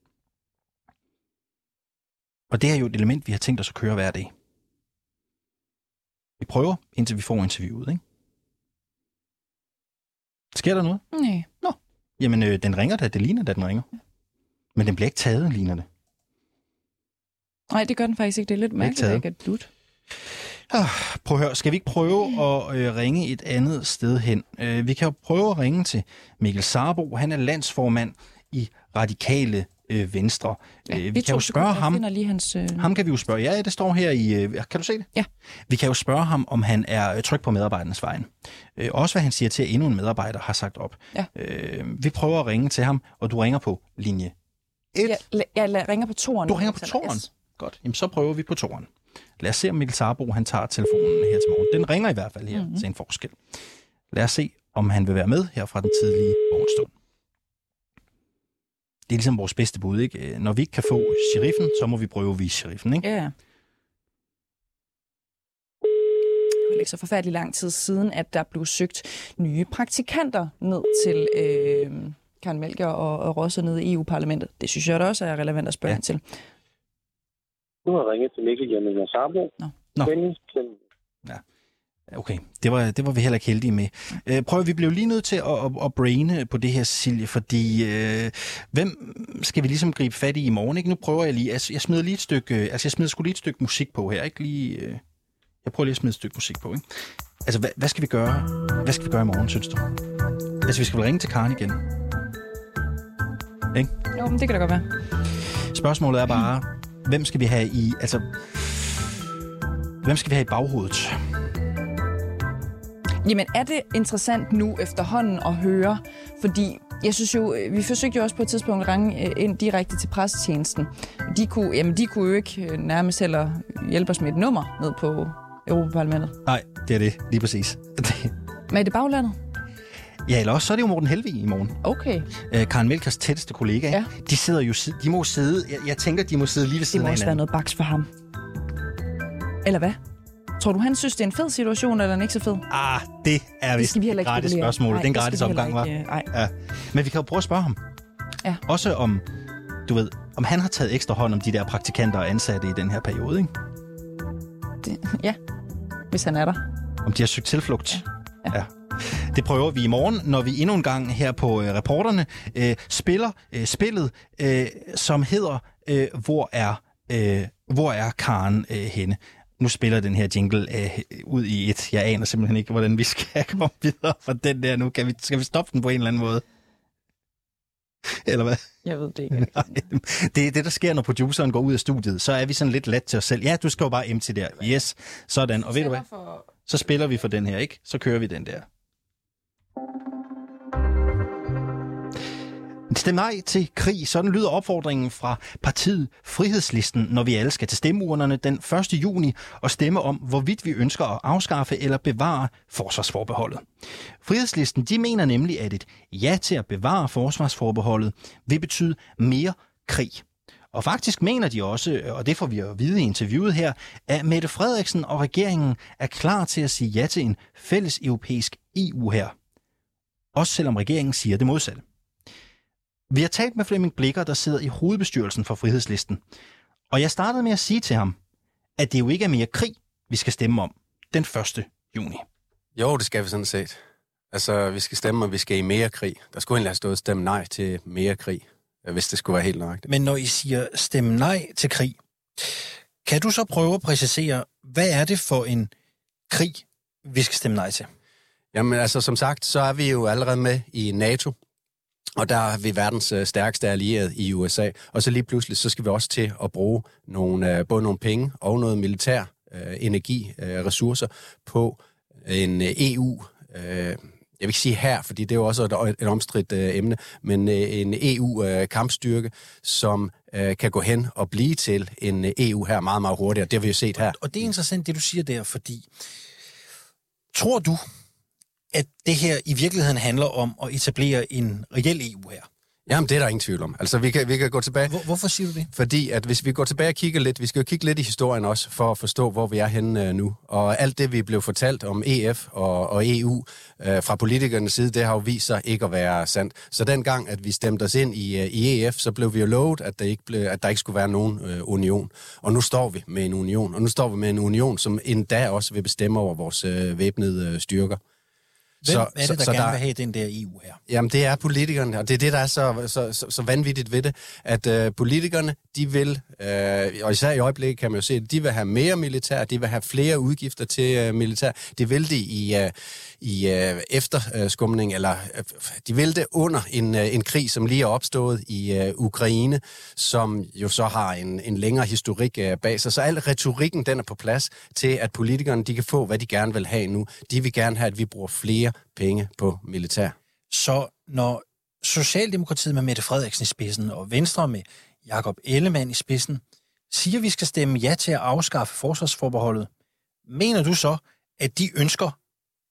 S1: Og det er jo et element, vi har tænkt os at køre hver dag. Vi prøver, indtil vi får interviewet, ikke? Sker der noget?
S2: Nej.
S1: Nå. Jamen, øh, den ringer da. Det ligner da, den ringer. Men den bliver ikke taget, ligner det.
S2: Nej, det gør den faktisk ikke. Det er lidt mærkeligt, at ikke er dut.
S1: Ah, prøv at høre, skal vi ikke prøve at øh, ringe et andet sted hen? Øh, vi kan jo prøve at ringe til Mikkel Sarbo. Han er landsformand i Radikale øh, Venstre.
S2: Ja,
S1: øh, vi kan jo spørge ham.
S2: Lige hans, øh...
S1: Ham kan vi jo spørge. Ja, det står her i... Øh, kan du se det?
S2: Ja.
S1: Vi kan jo spørge ham, om han er tryg på medarbejdernes vejen. Øh, også hvad han siger til, at endnu en medarbejder har sagt op.
S2: Ja.
S1: Øh, vi prøver at ringe til ham, og du ringer på linje 1.
S2: Jeg, jeg, jeg ringer på toren.
S1: Du ringer på toren? Yes. Godt. Jamen, så prøver vi på toren. Lad os se, om Mikkel Sarbo han tager telefonen her til morgen. Den ringer i hvert fald her mm-hmm. til en forskel. Lad os se, om han vil være med her fra den tidlige morgenstund. Det er ligesom vores bedste bud, ikke? Når vi ikke kan få sheriffen, så må vi prøve at vise sheriffen, ikke?
S2: Ja. Det var ikke så forfærdelig lang tid siden, at der blev søgt nye praktikanter ned til øh, Karen Melker og, og Rosse nede i EU-parlamentet. Det synes jeg da også er relevant at spørge ja. til.
S13: Du har ringet til Mikkel Jørgen Sarbo.
S2: Nå.
S1: Nå. Ja. Okay, det var, det var vi heller ikke heldige med. Øh, prøv, vi blev lige nødt til at, at, at braine på det her, Cecilie, fordi øh, hvem skal vi ligesom gribe fat i i morgen? Ikke? Nu prøver jeg lige, altså jeg smider lige et stykke, altså jeg smider sgu lige et stykke musik på her, ikke lige, øh, jeg prøver lige at smide et stykke musik på, ikke? Altså, hvad, hvad skal vi gøre? Hvad skal vi gøre i morgen, synes du? Altså, vi skal vel ringe til Karen igen? Ikke?
S2: Jo, men det kan da godt være.
S1: Spørgsmålet er bare, hvem skal vi have i, altså, hvem skal vi have i baghovedet?
S2: Jamen, er det interessant nu efterhånden at høre? Fordi jeg synes jo, vi forsøgte jo også på et tidspunkt at ringe ind direkte til pressetjenesten. De kunne, jamen, de kunne jo ikke nærmest heller hjælpe os med et nummer ned på Europaparlamentet.
S1: Nej, det er det. Lige præcis.
S2: Men er det baglandet?
S1: Ja, eller også så er det jo Morten Helvig i morgen.
S2: Okay.
S1: Øh, Karen Melkers tætteste kollega.
S2: Ja.
S1: De sidder jo, de må sidde, jeg, jeg tænker, de må sidde lige ved siden
S2: af
S1: Det må
S2: også være noget baks for ham. Eller hvad? Tror du, han synes, det er en fed situation, eller er den ikke så fed?
S1: Ah, det er vist et gratis spørgsmål. det er en gratis omgang, var.
S2: Nej.
S1: Ja. Men vi kan jo prøve at spørge ham.
S2: Ja.
S1: Også om, du ved, om han har taget ekstra hånd om de der praktikanter og ansatte i den her periode, ikke?
S2: Det, ja, hvis han er der.
S1: Om de har søgt tilflugt.
S2: Ja. ja.
S1: ja. Det prøver vi i morgen, når vi endnu en gang her på øh, reporterne øh, spiller øh, spillet, øh, som hedder øh, Hvor er øh, hvor er Karen øh, henne? Nu spiller den her jingle øh, ud i et. Jeg aner simpelthen ikke, hvordan vi skal komme videre fra den der nu. Kan vi, skal vi stoppe den på en eller anden måde? Eller hvad?
S2: Jeg ved det ikke.
S1: Nej, det er det, der sker, når produceren går ud af studiet. Så er vi sådan lidt let til os selv. Ja, du skal jo bare til der. Yes, sådan. Og ved du hvad? Så spiller vi for den her, ikke? Så kører vi den der. Stem nej til krig. Sådan lyder opfordringen fra partiet Frihedslisten, når vi alle skal til stemmeurnerne den 1. juni og stemme om, hvorvidt vi ønsker at afskaffe eller bevare forsvarsforbeholdet. Frihedslisten de mener nemlig, at et ja til at bevare forsvarsforbeholdet vil betyde mere krig. Og faktisk mener de også, og det får vi at vide i interviewet her, at Mette Frederiksen og regeringen er klar til at sige ja til en fælles europæisk EU her. Også selvom regeringen siger det modsatte. Vi har talt med Flemming Blikker, der sidder i hovedbestyrelsen for Frihedslisten. Og jeg startede med at sige til ham, at det jo ikke er mere krig, vi skal stemme om den 1. juni.
S14: Jo, det skal vi sådan set. Altså, vi skal stemme, og vi skal i mere krig. Der skulle egentlig have stået stemme nej til mere krig, hvis det skulle være helt nøjagtigt.
S1: Men når I siger stemme nej til krig, kan du så prøve at præcisere, hvad er det for en krig, vi skal stemme nej til?
S14: Jamen altså, som sagt, så er vi jo allerede med i NATO, og der er vi verdens øh, stærkeste allierede i USA. Og så lige pludselig, så skal vi også til at bruge nogle, øh, både nogle penge og noget militær øh, energi, øh, ressourcer på en øh, EU, øh, jeg vil ikke sige her, fordi det er jo også et, et omstridt øh, emne, men øh, en EU-kampstyrke, øh, som øh, kan gå hen og blive til en øh, EU her meget, meget hurtigere. Det har vi jo set her. Og,
S1: og det er interessant, det du siger der, fordi tror du, at det her i virkeligheden handler om at etablere en reel EU her?
S14: Jamen, det er der ingen tvivl om. Altså, vi kan, vi kan gå tilbage...
S1: Hvor, hvorfor siger du det?
S14: Fordi, at hvis vi går tilbage og kigger lidt, vi skal jo kigge lidt i historien også, for at forstå, hvor vi er henne uh, nu. Og alt det, vi blev fortalt om EF og, og EU uh, fra politikernes side, det har jo vist sig ikke at være sandt. Så dengang, at vi stemte os ind i, uh, i EF, så blev vi jo lovet, at der ikke, blev, at der ikke skulle være nogen uh, union. Og nu står vi med en union. Og nu står vi med en union, som endda også vil bestemme over vores uh, væbnede uh, styrker.
S1: Hvem så, er det, der så, gerne der, vil have den der EU her?
S14: Jamen, det er politikerne, og det er det, der er så, så, så, så vanvittigt ved det, at øh, politikerne, de vil, øh, og især i øjeblikket kan man jo se, at de vil have mere militær, de vil have flere udgifter til øh, militær. De vil det i, øh, i øh, efterskumning, eller øh, de vil det under en, øh, en krig, som lige er opstået i øh, Ukraine, som jo så har en, en længere historik øh, bag sig. Så al retorikken, den er på plads til, at politikerne, de kan få, hvad de gerne vil have nu. De vil gerne have, at vi bruger flere penge på militær.
S1: Så når Socialdemokratiet med Mette Frederiksen i spidsen, og Venstre med Jakob Ellemann i spidsen, siger, at vi skal stemme ja til at afskaffe forsvarsforbeholdet, mener du så, at de ønsker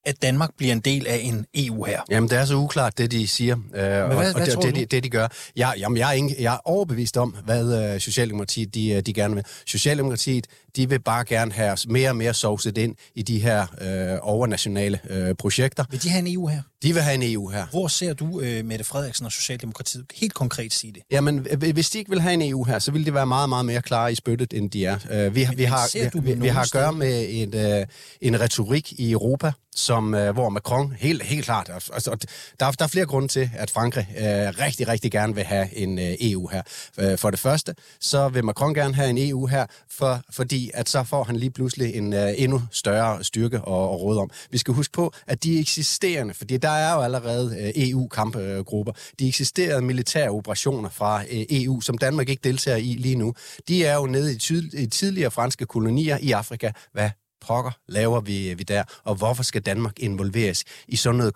S1: at Danmark bliver en del af en EU her.
S14: Jamen, det er så uklart, det de siger, øh, hvad, og, hvad og det, det, de, det, de gør. Jeg, jamen, jeg, er ikke, jeg er overbevist om, hvad øh, Socialdemokratiet de, øh, de gerne vil. Socialdemokratiet, de vil bare gerne have mere og mere sovset ind i de her øh, overnationale øh, projekter.
S1: Vil de have en EU her?
S14: De vil have en EU her.
S1: Hvor ser du øh, Mette Frederiksen og Socialdemokratiet helt konkret sige det?
S14: Jamen, hvis de ikke vil have en EU her, så vil de være meget, meget mere klare i spyttet, end de er. Uh, vi, men, vi, har, vi, vi, vi har at gøre med en, uh, en retorik i Europa, som, uh, hvor Macron helt, helt klart... Altså, der, der er flere grunde til, at Frankrig uh, rigtig, rigtig gerne vil have en uh, EU her. Uh, for det første, så vil Macron gerne have en EU her, for, fordi at så får han lige pludselig en uh, endnu større styrke at, at råde om. Vi skal huske på, at de eksisterende, fordi der er jo allerede øh, EU-kampgrupper, de eksisterede militære operationer fra øh, EU, som Danmark ikke deltager i lige nu, de er jo nede i, tyd- i tidligere franske kolonier i Afrika. Hvad pokker laver vi, vi der, og hvorfor skal Danmark involveres i sådan noget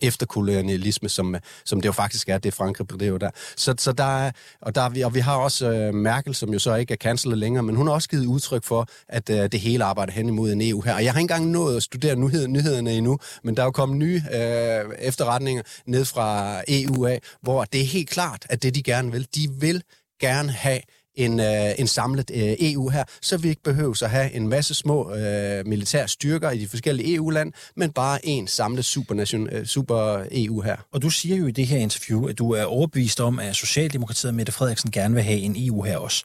S14: efterkolonialisme, som, som det jo faktisk er, det Frankrig bedriver der. Så, så der er, og, der er vi, og vi har også øh, Merkel, som jo så ikke er kansler længere, men hun har også givet udtryk for, at øh, det hele arbejder hen imod en EU her. Og jeg har ikke engang nået at studere nyhed, nyhederne endnu, men der er jo kommet nye øh, efterretninger ned fra EU af, hvor det er helt klart, at det de gerne vil, de vil gerne have en, øh, en samlet øh, EU her, så vi ikke behøver at have en masse små øh, militære styrker i de forskellige EU-land, men bare en samlet supernation, øh, super EU her.
S1: Og du siger jo i det her interview, at du er overbevist om, at Socialdemokratiet og Mette Frederiksen gerne vil have en EU her også.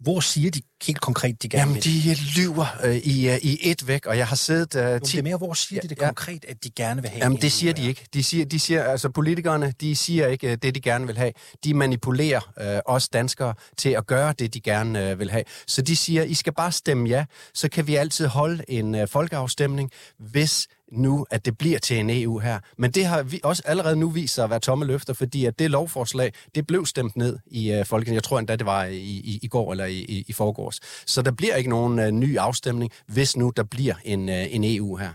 S1: Hvor siger de helt konkret, de gerne
S14: Jamen, de lyver øh, i, uh, i et væk, og jeg har siddet... Uh,
S1: det er mere, hvor siger de det konkret, at de gerne vil have
S14: Jamen, det siger de ikke. De siger, de siger, altså politikerne, de siger ikke uh, det, de gerne vil have. De manipulerer uh, os danskere til at gøre det, de gerne uh, vil have. Så de siger, I skal bare stemme ja, så kan vi altid holde en uh, folkeafstemning, hvis nu, at det bliver til en EU her. Men det har vi også allerede nu vist sig at være tomme løfter, fordi at det lovforslag, det blev stemt ned i uh, Folketinget. Jeg tror endda, det var i, i, i går eller i, i, i forgårs. Så der bliver ikke nogen uh, ny afstemning, hvis nu der bliver en, uh, en EU her.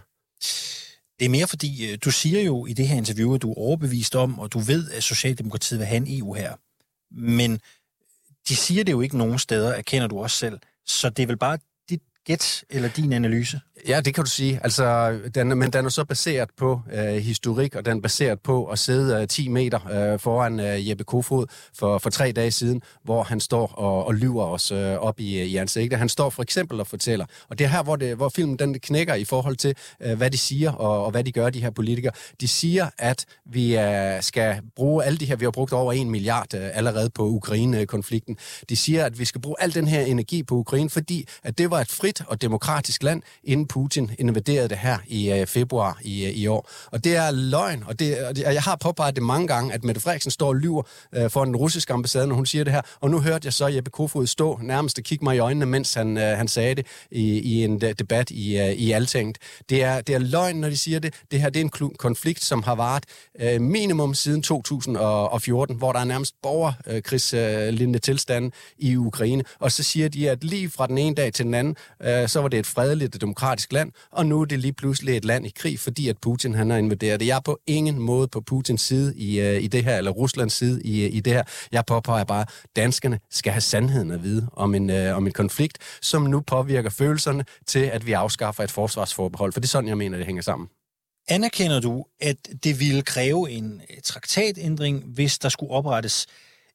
S1: Det er mere fordi, du siger jo i det her interview, at du er overbevist om, og du ved, at Socialdemokratiet vil have en EU her. Men de siger det jo ikke nogen steder, erkender du også selv. Så det er vel bare dit gæt eller din analyse?
S14: Ja, det kan du sige. Altså, den, men den er så baseret på øh, historik, og den er baseret på at sidde øh, 10 meter øh, foran øh, Jeppe Kofod for, for tre dage siden, hvor han står og, og lyver os øh, op i, øh, i ansigtet. Han står for eksempel og fortæller, og det er her, hvor, det, hvor filmen den knækker i forhold til, øh, hvad de siger og, og hvad de gør, de her politikere. De siger, at vi øh, skal bruge alle de her, vi har brugt over en milliard øh, allerede på Ukraine-konflikten. De siger, at vi skal bruge al den her energi på Ukraine, fordi at det var et frit og demokratisk land, inden Putin invaderede det her i øh, februar i, øh, i år. Og det er løgn, og, det, og det, og jeg har påpeget det mange gange, at Mette Frederiksen står og lyver øh, for den russiske ambassade, når hun siger det her. Og nu hørte jeg så Jeppe Kofod stå nærmest og kigge mig i øjnene, mens han, øh, han sagde det i, i en øh, debat i, øh, i Altinget. Det er, det er løgn, når de siger det. Det her det er en konflikt, som har varet øh, minimum siden 2014, hvor der er nærmest borgerkrigslignende øh, tilstand i Ukraine. Og så siger de, at lige fra den ene dag til den anden, øh, så var det et fredeligt og demokratisk land, og nu er det lige pludselig et land i krig, fordi at Putin han har invaderet det. Jeg er på ingen måde på Putins side i, øh, i det her, eller Ruslands side i, i det her. Jeg påpeger bare, at danskerne skal have sandheden at vide om en, øh, om en konflikt, som nu påvirker følelserne til, at vi afskaffer et forsvarsforbehold. For det er sådan, jeg mener, det hænger sammen.
S1: Anerkender du, at det ville kræve en traktatændring, hvis der skulle oprettes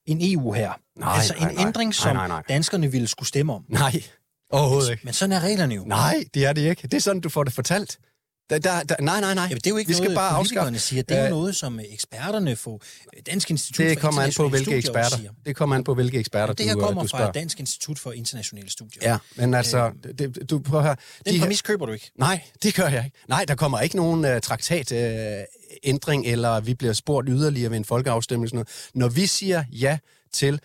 S1: en EU her?
S14: Nej,
S1: altså
S14: nej,
S1: en
S14: nej.
S1: ændring, som
S14: Nej, nej, nej.
S1: danskerne ville skulle stemme om?
S14: Nej, overhovedet ikke.
S1: Men sådan er reglerne jo.
S14: Nej, det er det ikke. Det er sådan, du får det fortalt. Der, der, der, nej, nej, nej.
S1: Jamen, det er jo ikke
S14: vi skal
S1: noget,
S14: bare afskaffe.
S1: siger. Det er jo
S14: Øh,
S1: noget, som eksperterne på Dansk Institut
S14: Det
S1: for
S14: kommer an på, hvilke eksperter.
S1: siger.
S14: Det kommer an på, hvilke eksperter
S1: Det her
S14: du, øh,
S1: kommer
S14: du
S1: fra
S14: spørger.
S1: Dansk Institut for Internationale Studier.
S14: Ja, men altså,
S1: Øh,
S14: det, du prøver her.
S1: Den præmis køber du ikke?
S14: Nej, det gør jeg ikke. Nej, der kommer ikke nogen uh, traktatændring, uh, ændring, eller vi bliver spurgt yderligere ved en folkeafstemning. Sådan noget. Når vi siger ja til, uh,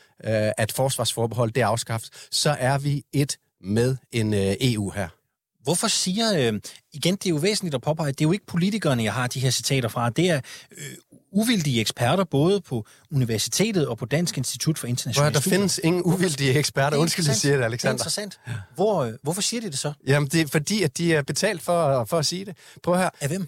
S14: at forsvarsforbehold det afskaffes, så er vi et med en uh, EU her.
S1: Hvorfor siger, øh, igen, det er jo væsentligt at påpege, det er jo ikke politikerne, jeg har de her citater fra, det er øh, uvildige eksperter, både på universitetet og på Dansk Institut for Internationale
S14: at, der
S1: Studier.
S14: findes ingen uvildige eksperter.
S1: er
S14: Undskyld, jeg siger det,
S1: Det er
S14: Alexander.
S1: interessant. Hvor, øh, hvorfor siger de det så?
S14: Jamen, det er fordi, at de er betalt for, for at sige det. Prøv her.
S1: Af hvem?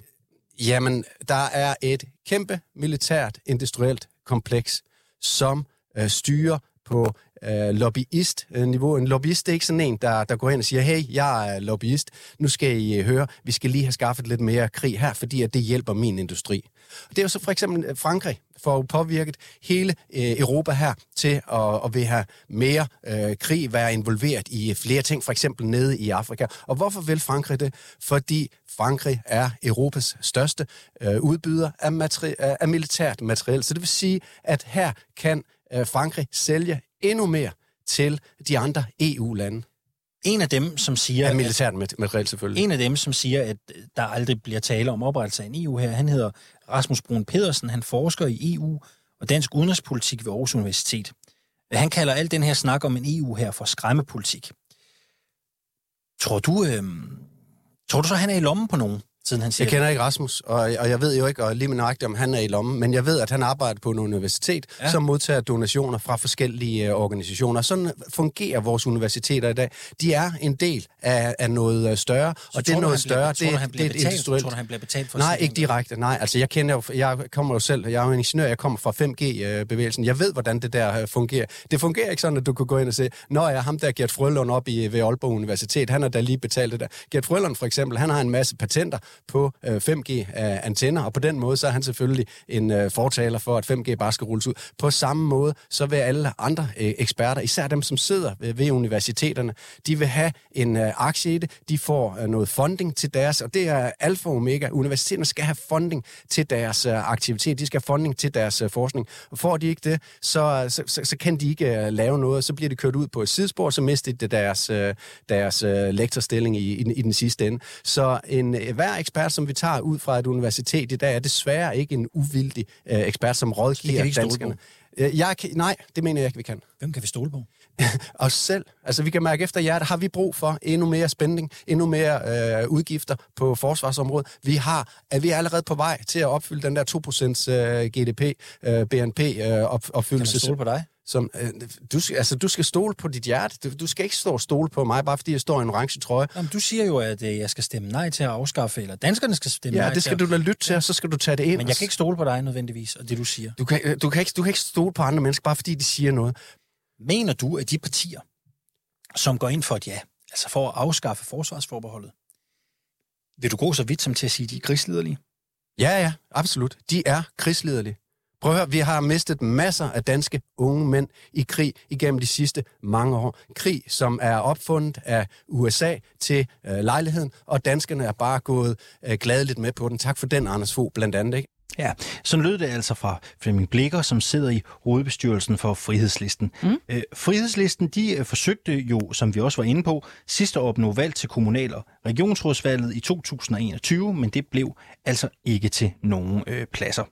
S14: Jamen, der er et kæmpe militært industrielt kompleks, som øh, styrer på øh, lobbyist-niveau. En lobbyist det er ikke sådan en, der, der går hen og siger, hey, jeg er lobbyist, nu skal I øh, høre, vi skal lige have skaffet lidt mere krig her, fordi at det hjælper min industri. Det er jo så for eksempel øh, Frankrig, får påvirket hele øh, Europa her til at, at vil have mere øh, krig, være involveret i øh, flere ting, for eksempel nede i Afrika. Og hvorfor vil Frankrig det? Fordi Frankrig er Europas største øh, udbyder af, materi- af militært materiel. Så det vil sige, at her kan øh, Frankrig sælge endnu mere til de andre EU-lande.
S1: En af dem, som siger...
S14: Af militært mat- materiel selvfølgelig.
S1: En af dem, som siger, at der aldrig bliver tale om oprettelse af en EU her, han hedder Rasmus Brun Pedersen. Han forsker i EU og dansk udenrigspolitik ved Aarhus Universitet. Han kalder al den her snak om en EU her for skræmmepolitik. Tror du, øh, tror du så, han er i lommen på nogen, siden han siger
S14: Jeg kender ikke Rasmus, og, og jeg ved jo ikke og lige med nøjagtigt, om han er i lommen, men jeg ved, at han arbejder på en universitet,
S1: Ja.
S14: som modtager donationer fra forskellige uh, organisationer. Sådan fungerer vores universiteter i dag. De er en del af, af noget øh, større,
S1: Så
S14: og det er noget
S1: han bliver-
S14: større.
S1: tror
S14: det,
S1: han
S14: det
S1: bliver
S14: er et industrielt...
S1: Tror du, han bliver betalt for
S14: Nej, ikke direkte. Nej, altså jeg kender jo, jeg kommer jo selv, jeg er jo en ingeniør, jeg kommer fra 5G-bevægelsen. Jeg ved, hvordan det der øh, fungerer. Det fungerer ikke sådan, at du kan gå ind og se, når jeg ham der Gert Frølund op i, ved Aalborg Universitet, han har da lige betalt det der. Gert Frølund for eksempel, han har en masse patenter på øh, 5G-antenner, øh, og på den måde, så er han selvfølgelig en øh, fortaler for, at 5G bare skal rulles ud. På samme måde, så vil alle andre øh, eksperter, især dem, som sidder ved, ved universiteterne, de vil have en øh, aktie i det, de får øh, noget funding til deres, og det er alfa og omega. Universiteterne skal have funding til deres øh, aktivitet, de skal have funding til deres øh, forskning. Og får de ikke det, så, så, så, så kan de ikke øh, lave noget, så bliver de kørt ud på et sidespor, så mister de deres, øh, deres øh, lektorstilling i, i, den- i den sidste ende. Så en, øh, hver ekspert, som vi tager ud fra et universitet i dag, er desværre ikke en uvildig øh, ekspert, som rådgiver danskerne. Øh, Jeg kan, nej, det mener jeg ikke, vi kan.
S1: Hvem kan vi stole på?
S14: Os selv. Altså, vi kan mærke efter hjertet, har vi brug for endnu mere spænding, endnu mere øh, udgifter på forsvarsområdet. Vi har, er vi allerede på vej til at opfylde den der 2% øh, GDP, øh, BNP øh, op, opfyldelse.
S1: Kan man stole på dig?
S14: Som, øh, du, skal, altså, du skal stole på dit hjerte. Du, du skal ikke stå og stole på mig, bare fordi jeg står i en orange trøje.
S1: Jamen, du siger jo, at øh, jeg skal stemme nej til at afskaffe, eller danskerne skal stemme nej
S14: Ja, det
S1: til
S14: skal
S1: at...
S14: du da lytte til, og så skal du tage det ind.
S1: Men jeg kan ikke stole på dig nødvendigvis, og det du siger.
S14: Du kan, øh, du, kan ikke, du kan ikke stole på andre mennesker, bare fordi de siger noget.
S1: Mener du, at de partier, som går ind for et ja, altså for at afskaffe forsvarsforbeholdet, Vil du gå så vidt som til at sige, at de er krigsliderlige?
S14: Ja, ja, absolut. De er krigsliderlige. Prøv at høre, vi har mistet masser af danske unge mænd i krig igennem de sidste mange år. Krig, som er opfundet af USA til øh, lejligheden, og danskerne er bare gået øh, gladeligt med på den. Tak for den, Anders Fogh, blandt andet. Ikke?
S1: Ja, så lød det altså fra Flemming Blikker, som sidder i hovedbestyrelsen for Frihedslisten. Mm. Øh, Frihedslisten, de øh, forsøgte jo, som vi også var inde på, sidste år at opnå valg til kommunal- og regionsrådsvalget i 2021, men det blev altså ikke til nogen øh, pladser.